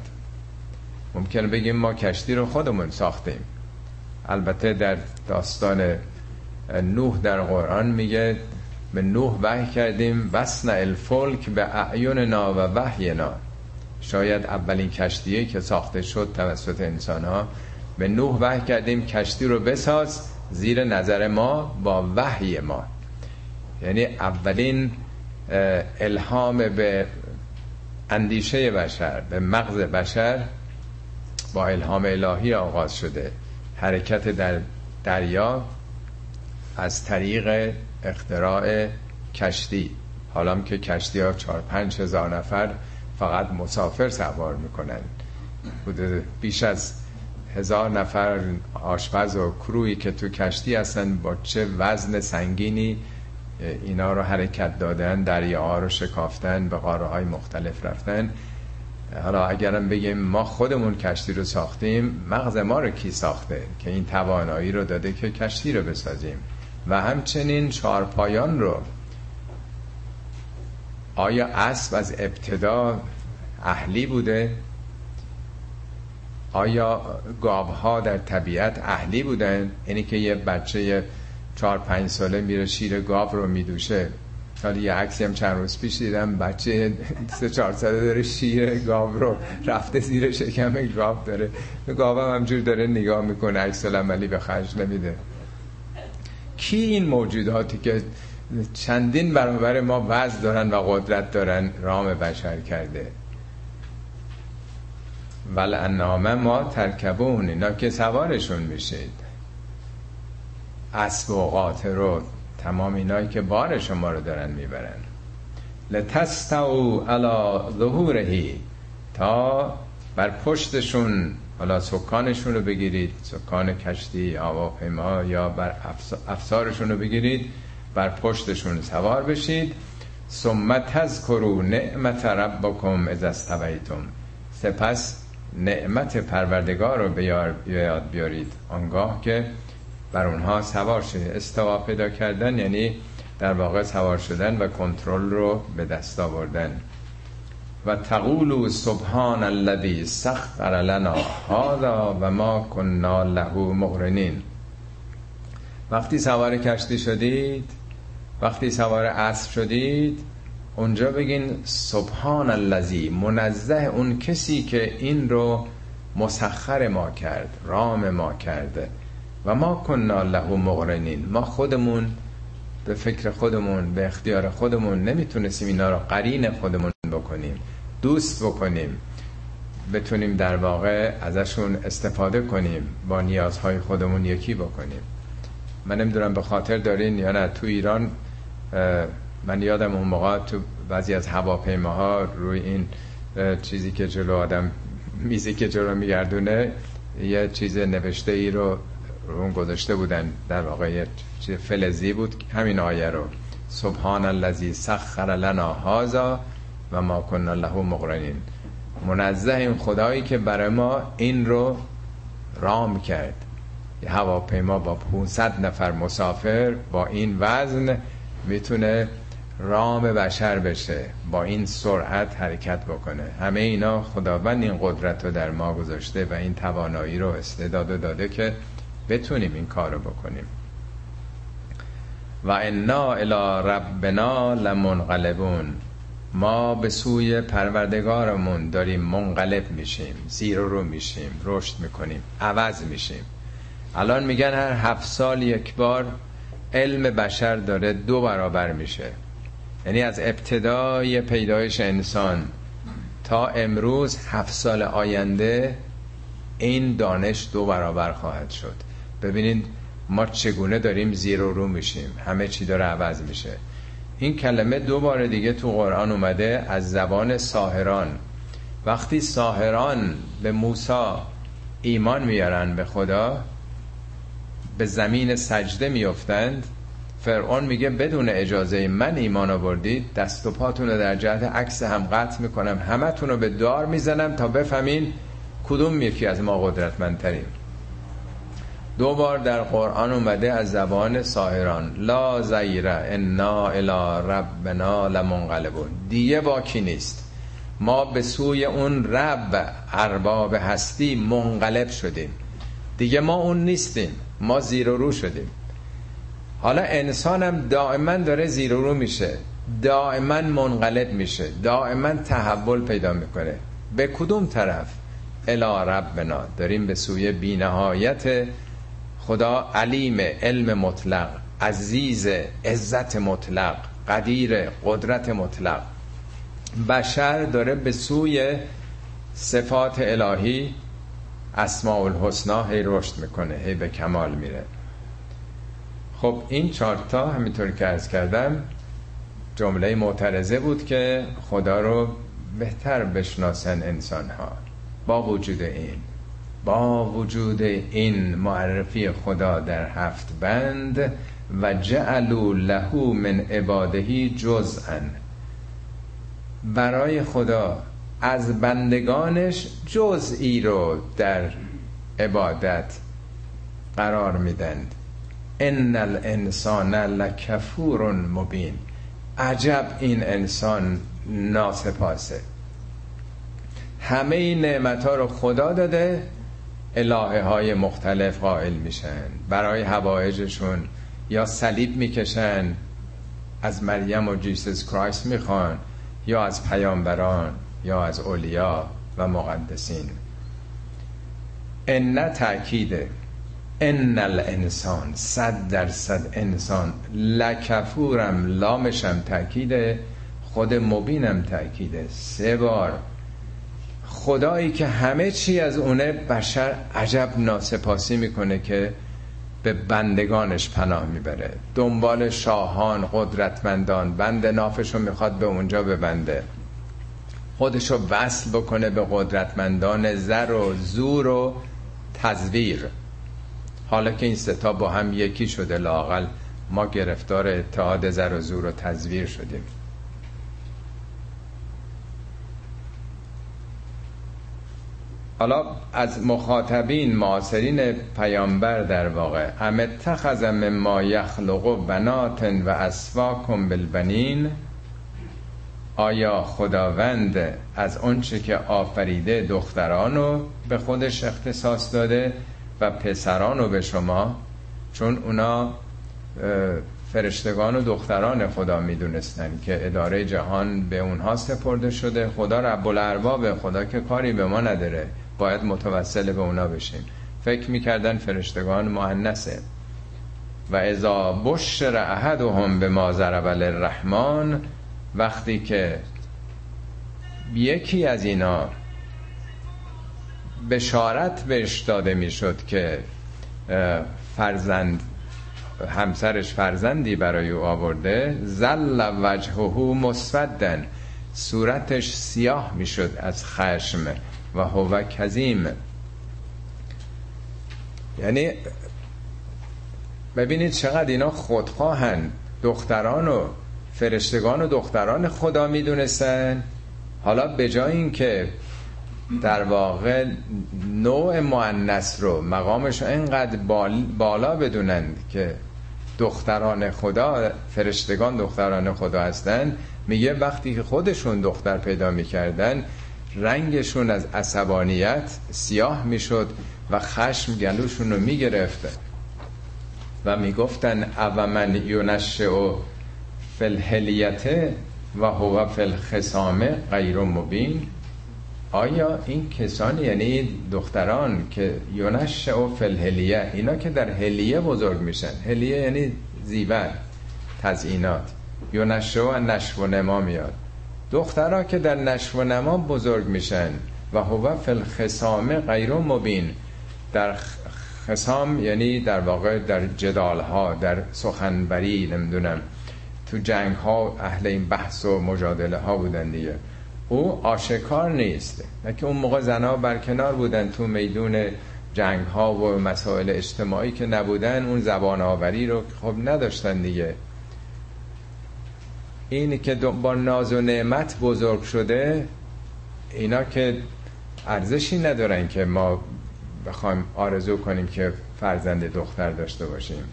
ممکنه بگیم ما کشتی رو خودمون ساختیم. البته در داستان نوح در قرآن میگه به نوح وحی کردیم وسن الفلک به اعیوننا و وحینا. شاید اولین کشتیه که ساخته شد توسط انسان ها به نوح وحی کردیم کشتی رو بساز زیر نظر ما با وحی ما. یعنی اولین الهام به اندیشه بشر به مغز بشر با الهام الهی آغاز شده. حرکت در دریا از طریق اختراع کشتی. حالا که کشتی ها چار پنج هزار نفر فقط مسافر سوار می‌کنن. بوده بیش از هزار نفر آشپز و کروی که تو کشتی هستن با چه وزن سنگینی اینا رو حرکت دادن دریاها رو شکافتن به قاره های مختلف رفتن. حالا اگرم بگیم ما خودمون کشتی رو ساختیم مغز ما رو کی ساخته که این توانایی رو داده که کشتی رو بسازیم؟ و همچنین چارپایان رو آیا اسب از ابتدا اهلی بوده؟ آیا گاوها در طبیعت اهلی بودن اینی که یه بچه چهار پنج ساله میره شیر گاو رو میدوشه. حالا یه عکسی هم چند روز پیش دیدم بچه سه چهار ساله داره شیر گاو رو رفته زیر شکم گاو داره. گاو هم همجور داره نگاه می‌کنه عکس عملی به خرج نمیده. کی این موجوداتی که چندین برابر ما وزن دارن و قدرت دارن رام بشر کرده؟ ول انامه ما ترکبون اینا که سوارشون میشید. اسب و قاطر رو تمام اینایی که بار شما رو دارن می‌برن. لتستو علی ظهورهی تا بر پشتشون حالا سکانشون رو بگیرید سکان کشتی هواپیما یا بر افسارشون رو بگیرید بر پشتشون سوار بشید. ثم تذکروا نعمت ربکم اذا استویتم. سپس نعمت پروردگار رو به یاد بیارید. آنگاه که بر اونها سوار شده استوا پیدا کردن یعنی در واقع سوار شدن و کنترل رو به دست آوردن. و تقولو سبحان الذی سخر لنا هذا و ما کننا له مقرنین. وقتی سوار کشتی شدید وقتی سوار اسب شدید اونجا بگین سبحان الذی منزه اون کسی که این رو مسخر ما کرد رام ما کرده و ما کننا له مقرنین ما خودمون به فکر خودمون به اختیار خودمون نمی‌تونستیم اینا رو قرین خودمون بکنیم. دوست بکنیم. بتونیم در واقع ازشون استفاده کنیم. با نیازهای خودمون یکی بکنیم. من نمی‌دونم به خاطر دارین یا نه. تو ایران من یادم اون موقع تو بعضی از هواپیماها روی این چیزی که جلو آدم میزی که جلو میگردونه یه چیز نوشته ای رو اون گذاشته بودن در واقع یه چیز فلزی بود همین آیه رو. سبحان الذی سخر لنا هذا و ما کننا له مقرنین. منزه این خدایی که برای ما این رو رام کرد. یه هواپیما با 500 نفر مسافر با این وزن می‌تونه رام بشر بشه با این سرعت حرکت بکنه. همه اینا خداوند این قدرت رو در ما گذاشته و این توانایی رو استعداد داده که بتونیم این کار رو بکنیم. و انا الى ربنا لمنقلبون. ما به سوی پروردگارمون داریم منقلب میشیم زیر رو میشیم رشد می‌کنیم عوض میشیم. الان میگن هر هفت سال یک بار علم بشر داره دو برابر میشه. یعنی از ابتدای پیدایش انسان تا امروز هفت سال آینده این دانش دو برابر خواهد شد. ببینید ما چگونه داریم زیر و رو میشیم. همه چی داره عوض میشه. این کلمه دو بار دیگه تو قرآن اومده از زبان ساهران. وقتی ساهران به موسا ایمان میارن به خدا به زمین سجده میفتند فرعون میگه بدون اجازه من ایمان آوردید دست و پاتون رو در جهت عکس هم قطع می‌کنم همه رو به دار می‌زنم تا بفهمین کدوم یکی از ما قدرتمندتریم دو بار در قرآن اومده از زبان ساهران لا زیره انا الى ربنا لمنقلبون. دیگه باکی نیست. ما به سوی اون رب ارباب هستی منقلب شدیم. دیگه ما اون نیستیم. ما زیر و رو شدیم. حالا انسانم دائما داره زیر رو میشه. دائما منقلب میشه. دائما تحول پیدا می‌کنه. به کدوم طرف؟ الا ربنا. داریم به سوی بینهایت خدا علیم علم مطلق عزیز عزت مطلق قدیر قدرت مطلق. بشر داره به سوی صفات الهی اسماء الحسنا هی رشد می‌کنه هی به کمال میره. خب این چارتا همینطور که ارز کردم جمله معترضه بود که خدا رو بهتر بشناسن انسان ها با وجود این با وجود این معرفی خدا در هفت بند و جعلو له من عبادهی جزءا. برای خدا از بندگانش جزئی رو در عبادت قرار میدند ان الانسان لکفور مبین عجب این انسان ناسپاسه. همه این نعمت ها رو خدا داده الهه های مختلف قائل میشن. برای هوایجشون یا صلیب می‌کشن از مریم و جیسس کرایست می‌خوان یا از پیامبران یا از اولیا و مقدسین. ان تأکیده. ان الانسان صد درصد انسان لکفورم لامشم تأکیده خود مبینم تأکیده. سه بار. خدایی که همه چی از اونه بشر عجب ناسپاسی می‌کنه که به بندگانش پناه می‌بره. دنبال شاهان قدرتمندان بند نافشو می‌خواد به اونجا ببنده. خودشو وصل بکنه به قدرتمندان زر و زور و تزویر. حالا که این ستا با هم یکی شده لاقل ما گرفتار اتحاد زر و زور و تزویر شدیم. حالا از مخاطبین معاصرین پیامبر در واقع ام اتخذ مما یخلق بنات و اسواکم بالبنین. آیا خداوند از آنچه که آفریده دختران رو به خودش اختصاص داده؟ و پسران رو به شما چون اونا فرشتگان و دختران خدا می‌دونستن که اداره جهان به اونها سپرده شده. خدا رب الارباب خدا که کاری به ما نداره. باید متوسل به اونا بشیم فکر می‌کردن فرشتگان معنسه و ازا بشر احدهم به ما ضرب الرحمن وقتی که یکی از اینا بشارت بهش داده می‌شد که فرزند همسرش فرزندی برای او آورده. زل وجهه مسودن. صورتش سیاه می‌شد از خشم و هو کظیم. یعنی ببینید چقدر اینا خودخواهن. دختران و فرشتگان و دختران خدا می‌دونستن. حالا به جای اینکه در واقع نوع معنس رو مقامش رو اینقدر بالا بدونند که دختران خدا فرشتگان دختران خدا هستن میگه وقتی که خودشون دختر پیدا می‌کردن رنگشون از عصبانیت سیاه می‌شد و خشم گلوشون رو می‌گرفت و می‌گفتن او من یونشه و فلهلیته و هو فلخسامه غیر مبین؟ آیا این کسان یعنی دختران که یونش و فلهلیه اینا که در هلیه بزرگ میشن هلیه یعنی زیور تزئینات. یونشه و نشو و نما میاد. دخترها که در نشو و نما بزرگ میشن و هو فل خسامه غیر مبین. در خسام یعنی در واقع در جدال ها در سخنبری نمی‌دونم. تو جنگ ها اهل این بحث و مجادله ها بودن دیگه. او آشکار نیست. که اون موقع زنها برکنار بودن تو میدون جنگ ها و مسائل اجتماعی که نبودن اون زبان آوری رو خب نداشتن دیگه. اینی که با ناز و نعمت بزرگ شده اینا که ارزشی ندارن که ما بخوایم آرزو کنیم که فرزند دختر داشته باشیم.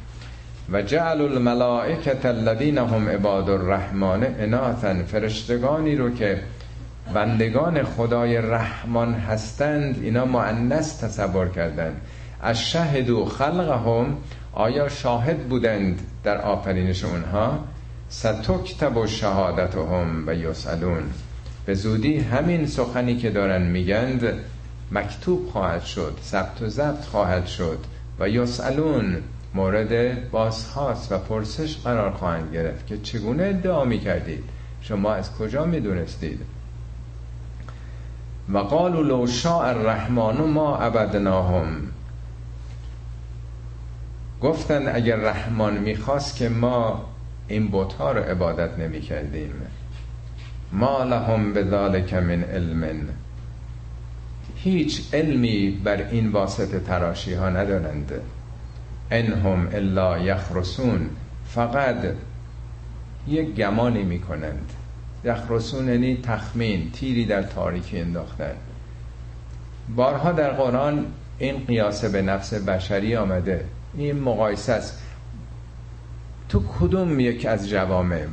و جعل الملائکت الذین هم عباد الرحمن اناثا فرشتگانی رو که بندگان خدای رحمان هستند اینا معنس تصور کردند. از شهدو خلقهم آیا شاهد بودند در آفرینش اونها؟ ستکتب و شهادتهم و یسالون به زودی همین سخنی که دارن میگند مکتوب خواهد شد ثبت و ضبط خواهد شد و یسالون مورد بازخواست و پرسش قرار خواهند گرفت که چگونه ادعا می‌کردید؟ شما از کجا می‌دونستید؟ و قالوا لو شاء الرحمن ما عبدناهم. گفتن اگر رحمان می‌خواست که ما این بوتها رو عبادت نمی کردیم ما لهم به ذالک من علم. هیچ علمی بر این واسط تراشی ها ندارند. انهم الا یخرسون. فقط یک گمانی می‌کنند. یخرسون یعنی تخمین تیری در تاریکی انداختن. بارها در قرآن این قیاسه به نفس بشری آمده. این مقایسه است. تو کدوم یک از جوامع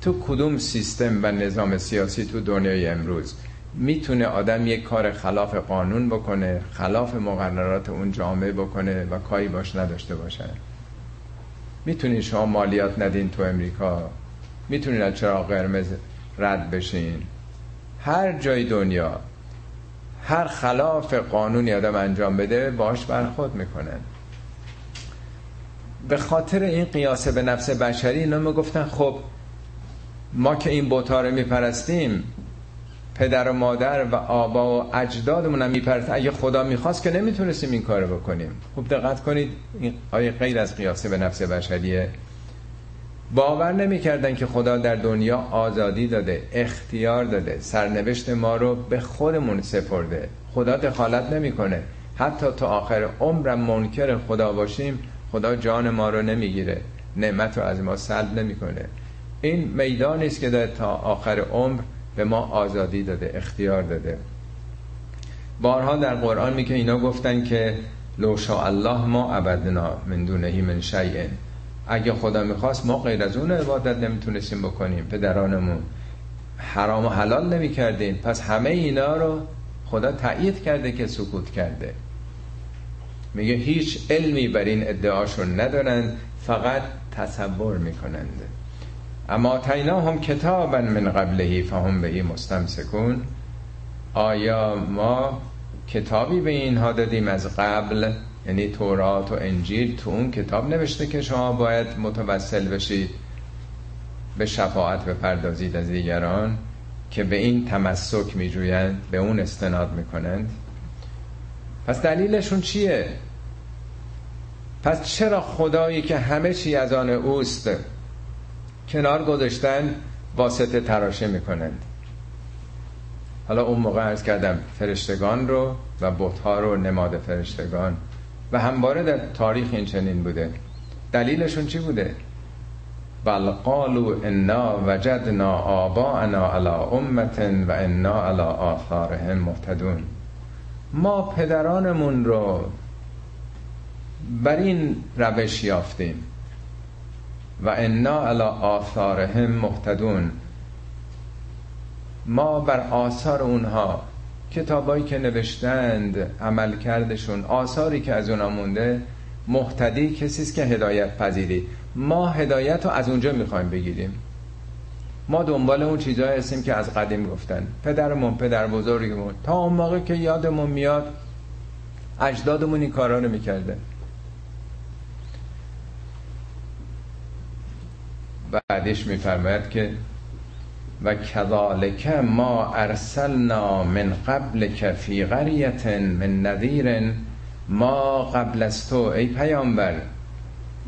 تو کدوم سیستم و نظام سیاسی تو دنیای امروز می‌تونه آدم یک کار خلاف قانون بکنه خلاف مقررات اون جامعه بکنه و کاری باش نداشته باشه؟ می‌تونین شما مالیات ندین تو امریکا؟ می‌تونین از چراغ قرمز رد بشین. هر جای دنیا هر خلاف قانونی آدم انجام بده باش برخورد می‌کنن. به خاطر این قیاسه به نفس بشری اینا گفتن خب ما که این بوتا رو میپرستیم پدر و مادر و آبا و اجدادمون هم میپرد اگه خدا می‌خواست که نمی‌تونستیم این کارو بکنیم. خوب دقت کنید آیه غیر از قیاسه به نفس بشریه. باور نمی‌کردن که خدا در دنیا آزادی داده اختیار داده سرنوشت ما رو به خودمون سپرده. خدا دخالت نمی‌کنه. حتی تا آخر عمرم منکر خدا باشیم خدا جان ما رو نمی‌گیره. نعمت رو از ما سلب نمی‌کنه. این میدانی است که داره تا آخر عمر به ما آزادی داده اختیار داده. بارها در قرآن می اینا گفتن که لو شاء الله ما عبدنا من دونهی من شیئن اگه خدا می‌خواست ما غیر از اون عبادت نمی‌تونستیم بکنیم. پدرانمون حرام و حلال نمی پس همه اینا رو خدا تایید کرده که سکوت کرده. میگه هیچ علمی بر این ادعاشون ندارند فقط تصور می‌کنند. اما تینا هم کتابا من قبلهی فهم بهی مستمسکون. آیا ما کتابی به اینها دادیم از قبل؟ یعنی تورات و انجیل تو اون کتاب نوشته که شما باید متوسل بشید به شفاعت بپردازید از دیگران که به این تمسک می جویند به اون استناد می‌کنند. پس دلیلشون چیه؟ پس چرا خدایی که همه چی از آن اوست کنار گذاشتن واسطه تراشه می‌کنند؟ حالا اون موقع ارز کردم فرشتگان رو و بتها رو نماد فرشتگان. و همواره در تاریخ این چنین بوده. دلیلشون چی بوده؟ بل قالو انا وجدنا آباءنا علی امت و انا علی آثارهم مهتدون. ما پدرانمون رو بر این روش یافتیم. و انا علی آثارهم مهتدون. ما بر آثار اونها کتابایی که نوشتند عمل کردشون آثاری که از اونا مونده محتدی کسی است که هدایت پذیری. ما هدایت رو از اونجا می‌خوایم بگیریم. ما دنبال اون چیزایی هستیم که از قدیم گفتن. پدرمون پدر بزرگمون. تا اون موقع که یادمون میاد اجدادمون این کارا رو می‌کرده بعدش میفرماید که و کذالک ما ارسلنا من قبل فی قریت من نذیر ما قبل از تو ای پیامبر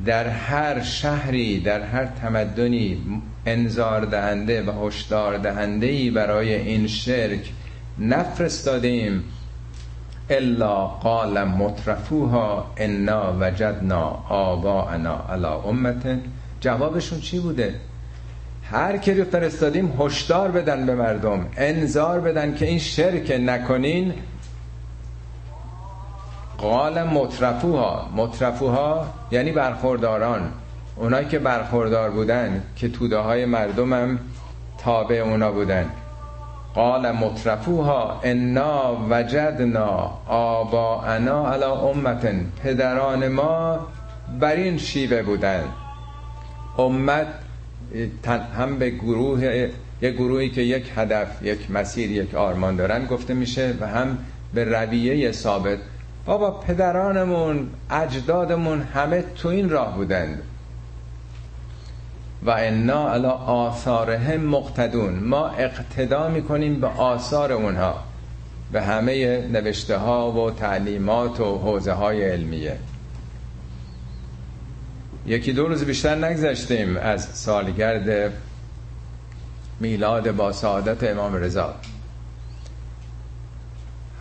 در هر شهری در هر تمدنی انذار دهنده و هشدار دهنده ای برای این شرک نفرستادیم الا قال مترفوها انا وجدنا آباءنا علی امت. جوابشون چی بوده؟ هر کی رو فرستادیم هشدار بدن به مردم. انذار بدن که این شرک نکنین. قال مترفوها. مترفوها یعنی برخورداران. اونایی که برخوردار بودن که توده های مردم هم تابع اونا بودن. قال مترفوها انا وجدنا آباءنا علی امت پدران ما بر این شیوه بودن. امت هم به گروه یک گروهی که یک هدف یک مسیر یک آرمان دارن گفته میشه و هم به رویه ثابت. بابا پدرانمون اجدادمون همه تو این راه بودند و انا علی آثارهم مقتدون. ما اقتدا می‌کنیم به آثار اونها. به همه نوشته ها و تعلیمات و حوزه های علمیه. یکی دو روز بیشتر نگذشتیم از سالگرد میلاد با سعادت امام رضا.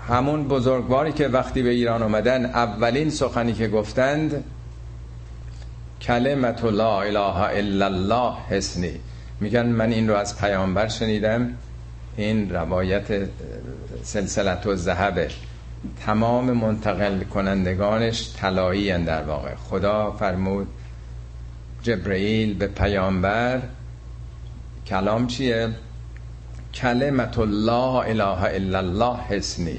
همون بزرگواری که وقتی به ایران آمدن اولین سخنی که گفتند کلمت لا اله الا الله حسنی. میگن من این رو از پیامبر شنیدم این روایت سلسلت و زهبه تمام منتقل کنندگانش طلایی در واقع. خدا فرمود جبرئیل به پیامبر کلام چیه؟ کلمت الله اله الا الله حسنی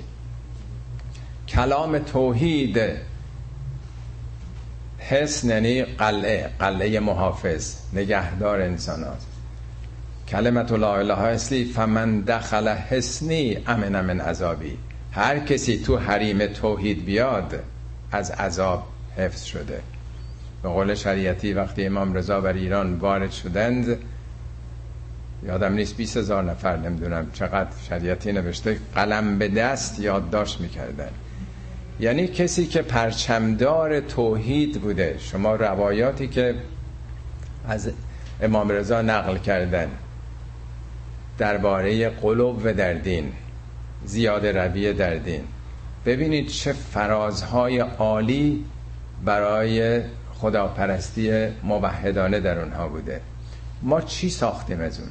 کلام توحید. حسن یعنی قلعه قلعه محافظ نگهدار انسان هاست کلمت لا اله اصلی فمن دخل حسنی امن من عذابی. هر کسی تو حریم توحید بیاد از عذاب حفظ شده. به قول شریعتی وقتی امام رضا بر ایران وارد شدند یادم نیست 20 هزار نفر نمی‌دونم چقدر شریعتی نوشته قلم به دست یادداشت می‌کردن. یعنی کسی که پرچمدار توحید بوده شما روایاتی که از امام رضا نقل کردن درباره قلوب در دین زیاد رویه در دین ببینید چه فرازهای عالی برای خداپرستی موحدانه در اونها بوده. ما چی ساختیم از اون؟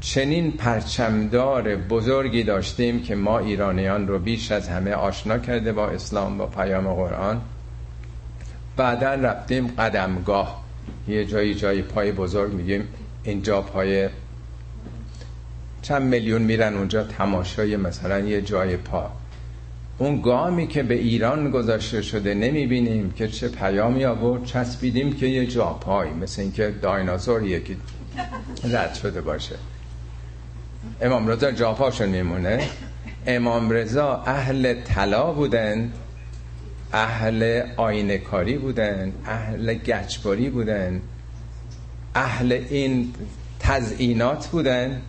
چنین پرچمدار بزرگی داشتیم که ما ایرانیان رو بیش از همه آشنا کرده با اسلام با پیام قرآن. بعدا رفتیم قدمگاه. یه جایی جایی پای بزرگ میگیم. اینجا پای چند میلیون میرن اونجا تماشای مثلا یه جای پا. اون گامی که به ایران گذاشته شده نمی‌بینیم که چه پیامی آورد چسبیدیم که یه جا پای مثل اینکه دایناسور یکی رد شده باشه. امام رضا جاپاشون میمونه. امام رضا اهل طلا بودن اهل آینه کاری بودن اهل گچباری بودن اهل این تزئینات بودن.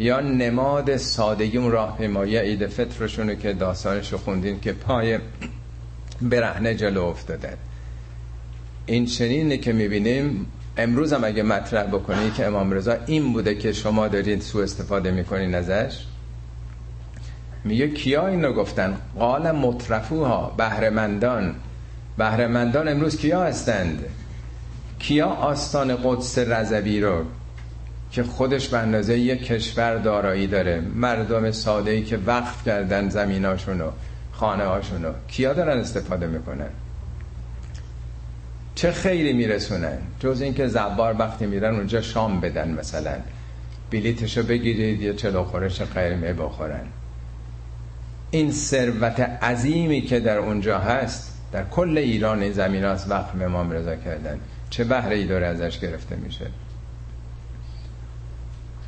یا نماد سادگی اون راه پیمایی عید فطرشونه که داستانشو خوندین که پای برهنه جلو افتادن این چنینه که می‌بینیم امروز هم اگه مطرح بکنی که امام رضا این بوده که شما دارید سو استفاده می‌کنین ازش میگه کیا اینو گفتن؟ قال مطرفوها بهرمندان بهرمندان امروز کیا هستند؟ کیا آستان قدس رضوی رو که خودش به اندازه یک کشور دارایی داره. مردم ساده ای که وقف کردن زمیناشونو خانه هاشونو کیا دارن استفاده می‌کنن؟ چه خیلی میرسونن؟ جز اینکه زبار وقتی میرن اونجا شام بدن مثلا. بلیتشو بگیرید یه چلو خورش قرمه بخورن. این ثروت عظیمی که در اونجا هست در کل ایران این زمین هاست وقف امام رضا کردن. چه بهره ای داره ازش گرفته میشه؟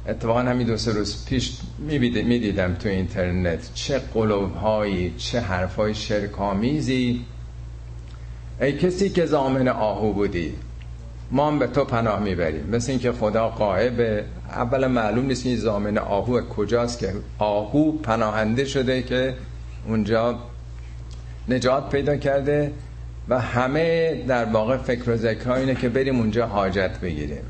اتفاقا همین دو سه روز پیش می‌دیدم تو اینترنت چه قلوب هایی چه حرف های شرکامیزی ای کسی که زامن آهو بودی ما هم به تو پناه می‌بریم. مثل اینکه خدا قائبه اول معلوم نیست این زامن آهو کجاست که آهو پناهنده شده که اونجا نجات پیدا کرده و همه در واقع فکر و ذکر اینه که بریم اونجا حاجت بگیریم.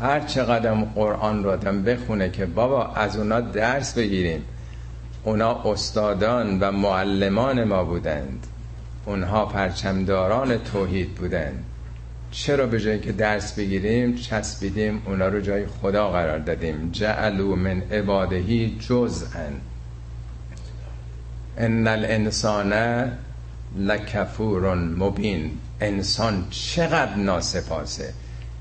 هر چقدر قرآن رو آدم بخونه که بابا از اونا درس بگیریم. اونا استادان و معلمان ما بودند. اونها پرچمداران توحید بودند. چرا به جایی که درس بگیریم چسبیدیم اونا رو جای خدا قرار دادیم. جعلو من عبادهی جزءا. ان الانسان لکفور مبین. انسان چقدر ناسپاسه.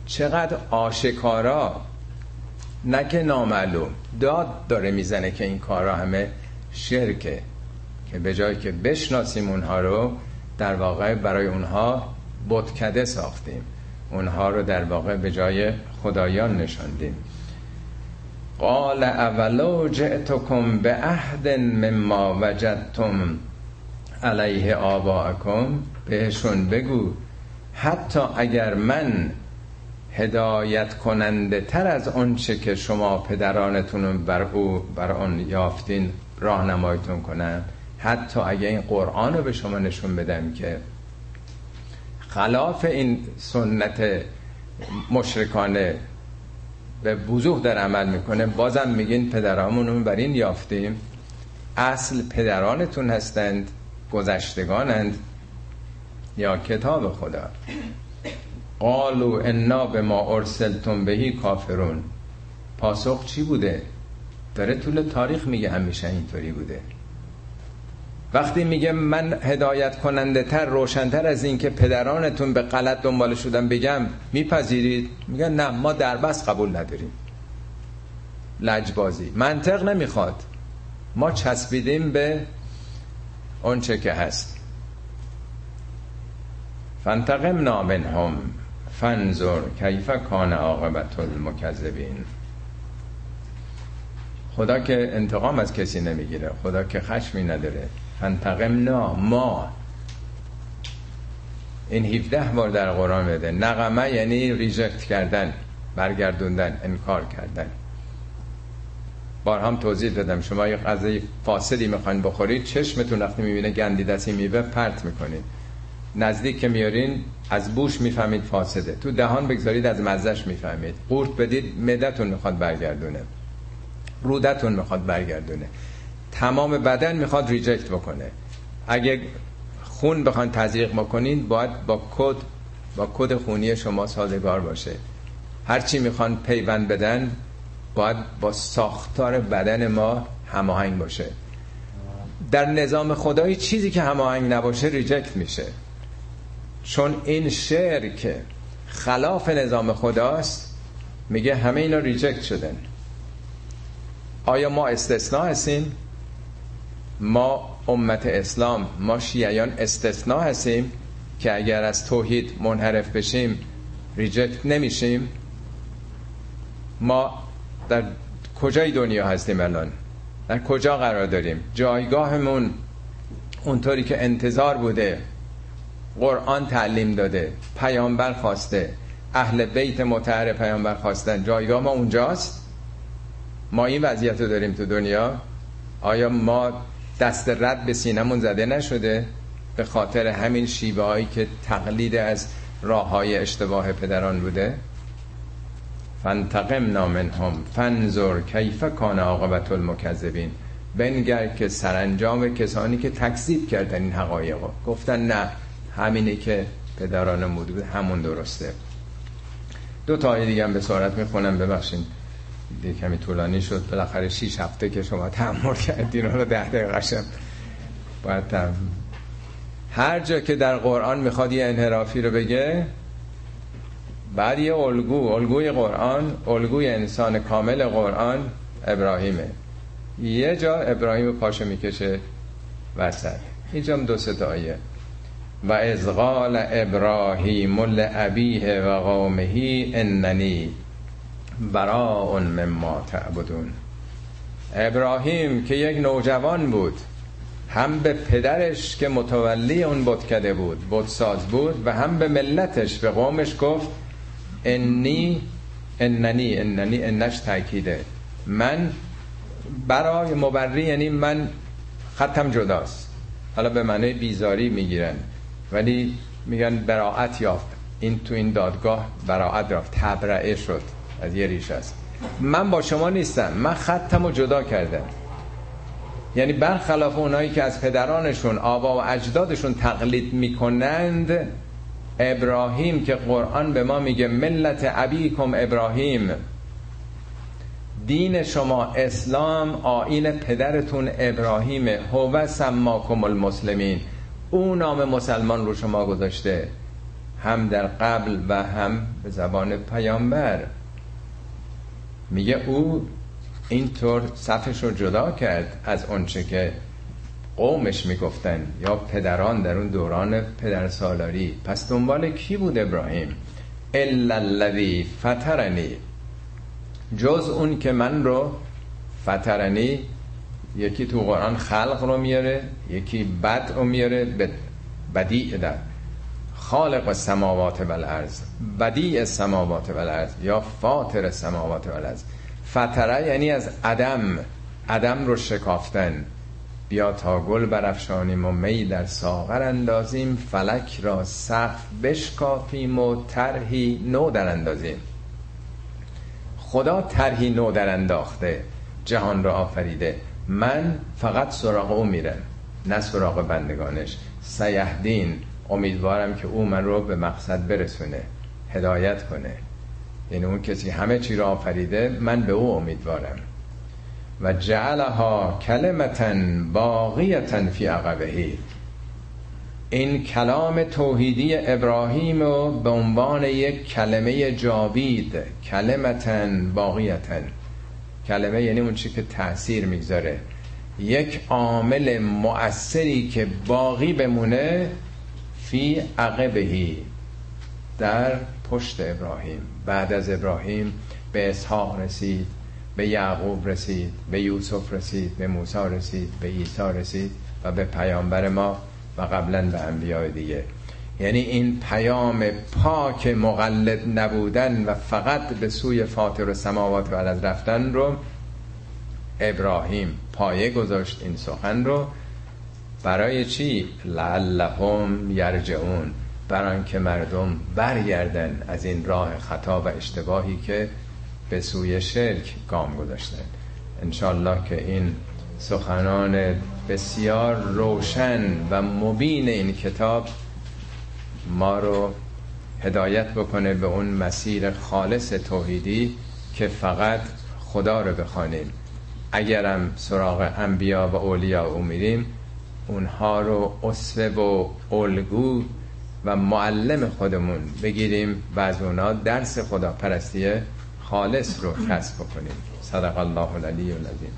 چقدر آشکارا! نه که نامعلوم داد داره می‌زنه که این کارا همه شرکه. که به جایی که بشناسیم اونها رو در واقع برای اونها بتکده ساختیم. اونها رو در واقع به جای خدایان نشاندیم. قال اولو جئتکم به عهد مما وجدتم علیه آباءکم؟ بهشون بگو حتی اگر من هدایت کننده تر از آنچه که شما پدرانتون بر او بر آن یافتین راهنماییتون کنم حتی اگه این قرآن رو به شما نشون بدم که خلاف این سنت مشرکانه به وضوح در عمل می‌کنه بازم میگین پدرامون بر این یافتیم. اصل پدرانتون هستند گذشتگانند یا کتاب خدا. قالو انا به ما ارسلتم بهی کافرون. پاسخ چی بوده؟ داره طول تاریخ میگه همیشه اینطوری بوده. وقتی میگه من هدایت کننده تر روشنتر از این که پدرانتون به غلط دنبال شدن بگم میپذیرید؟ میگن نه ما دربست قبول نداریم. لجبازی. منطق نمی‌خواد. ما چسبیدیم به اونچه که هست. فانتقم هم فنظر کیف کان عاقبت المکذبین. خدا که انتقام از کسی نمی‌گیره خدا که خشمی نداره. فانتقمنا ما. این 17 بار در قرآن بده نقمه یعنی ریجکت کردن برگردوندن انکار کردن. بار هم توضیح دادم شما یه غذای فاسدی می‌خواین بخورید چشمتون وقتی می‌بینه گندی دستی میوه پرت می‌کنید. نزدیک که میارین از بوش می‌فهمید فاسده. تو دهان بگذارید از مزش می‌فهمید. قورت بدید معدتون می‌خواد برگردونه. رودتون می‌خواد برگردونه. تمام بدن می‌خواد reject بکنه. اگه خون بخوان تزریق بکنین باید با کد با کد خونی شما سازگار باشه. هرچی می‌خوان پیوند بدن باید با ساختار بدن ما هماهنگ باشه. در نظام خدایی چیزی که هماهنگ نباشه reject میشه. چون این شعر که خلاف نظام خداست میگه همه اینا reject شدن. آیا ما استثناء هستیم؟ ما امت اسلام ما شیعیان استثناء هستیم که اگر از توحید منحرف بشیم reject نمیشیم؟ ما در کجای دنیا هستیم الان؟ در کجا قرار داریم؟ جایگاهمون اونطوری که انتظار بوده قرآن تعلیم داده پیامبر خواسته اهل بیت متحر پیامبر خواستن. جایگاه ما اونجاست؟ ما این وضعیت رو داریم تو دنیا؟ آیا ما دست رد به سینمون زده نشده؟ به خاطر همین شیبه هایی که تقلید از راه های اشتباه پدران بوده؟ فانتقم هم فنظر کیف کان عاقبت المکذبین. بنگر که سرانجام کسانی که تکذیب کردن این حقایق گفتن نه همینه که پدران بود همون درسته. دو تا دیگه هم به سرعت می‌خونم ببخشین دیگه کمی طولانی شد. بالاخره 6 هفته که شما تحمل کردین رو ده دقیقه شم باید تحمل. هر جا که در قرآن می‌خواد یه انحرافی رو بگه بعد یه الگو الگوی قرآن الگوی انسان کامل قرآن ابراهیمه. یه جا ابراهیم پاشو می‌کشه وسط. اینجا هم دو آیه. و از قال ابراهیم لابیه و قومه اننی براء مما تعبدون. ابراهیم که یک نوجوان بود هم به پدرش که متولی اون کده بود ساز بود و هم به ملتش به قومش گفت انی اننی اننی انش تاکیده من برای مبری یعنی من ختم جداست. حالا به معنی بیزاری می‌گیرن. ولی میگن براعت یافت. این تو این دادگاه براعت رفت تبرعه شد. از یه ریش است. من با شما نیستم. من خطم رو جدا کردم. یعنی برخلاف اونایی که از پدرانشون آبا و اجدادشون تقلید می‌کنند ابراهیم که قرآن به ما میگه ملت ابیکم ابراهیم. دین شما اسلام آین پدرتون ابراهیمه. هو سماکم المسلمین. او نام مسلمان رو شما گذاشته هم در قبل و هم به زبان پیامبر. میگه او اینطور صفش رو جدا کرد از اونچه که قومش می‌گفتن یا پدران در اون دوران پدر سالاری پس دنبال کی بود ابراهیم؟ الا الذی فترنی جز اون که من رو فترنی یکی تو قرآن خلق رو میاره یکی بد رو میاره بدیع در. خالق السماوات و الارض بدیع السماوات و الارض یا فاطر السماوات و الارض فتره یعنی از عدم عدم رو شکافتن. بیا تا گل برافشانیم و می در ساغر اندازیم فلک را سقف بشکافیم و طرحی نو در اندازیم. خدا طرحی نو در انداخته جهان را آفریده. من فقط سراغ او میرم نه سراغ بندگانش. سیهدین امیدوارم که او من رو به مقصد برسونه هدایت کنه. یعنی اون کسی همه چی را آفریده من به او امیدوارم. و جعلها کلمتن باقیتن فی عقبهی. این کلام توحیدی ابراهیم رو به عنوان یک کلمه جاوید کلمتن باقیتن. کلمه یعنی اون چی که تاثیر می‌گذاره. یک عامل مؤثری که باقی بمونه فی عقبهی در پشت ابراهیم. بعد از ابراهیم به اسحاق رسید به یعقوب رسید به یوسف رسید به موسی رسید به عیسی رسید و به پیامبر ما و قبلا به انبیاء دیگه. یعنی این پیام پاک مقلد نبودن و فقط به سوی فاطر و سماوات و از رفتن رو ابراهیم پایه گذاشت این سخن رو. برای چی؟ لعلهم یرجعون. برای که مردم برگردن از این راه خطا و اشتباهی که به سوی شرک گام گذاشتن. انشالله که این سخنان بسیار روشن و مبین این کتاب ما رو هدایت بکنه به اون مسیر خالص توحیدی که فقط خدا رو بخوانیم. اگرم سراغ انبیا و اولیا او میریم اونها رو اصفه و الگو و معلم خودمون بگیریم و از اونا درس خدا پرستی خالص رو کسب بکنیم. صدق الله العلی العظیم.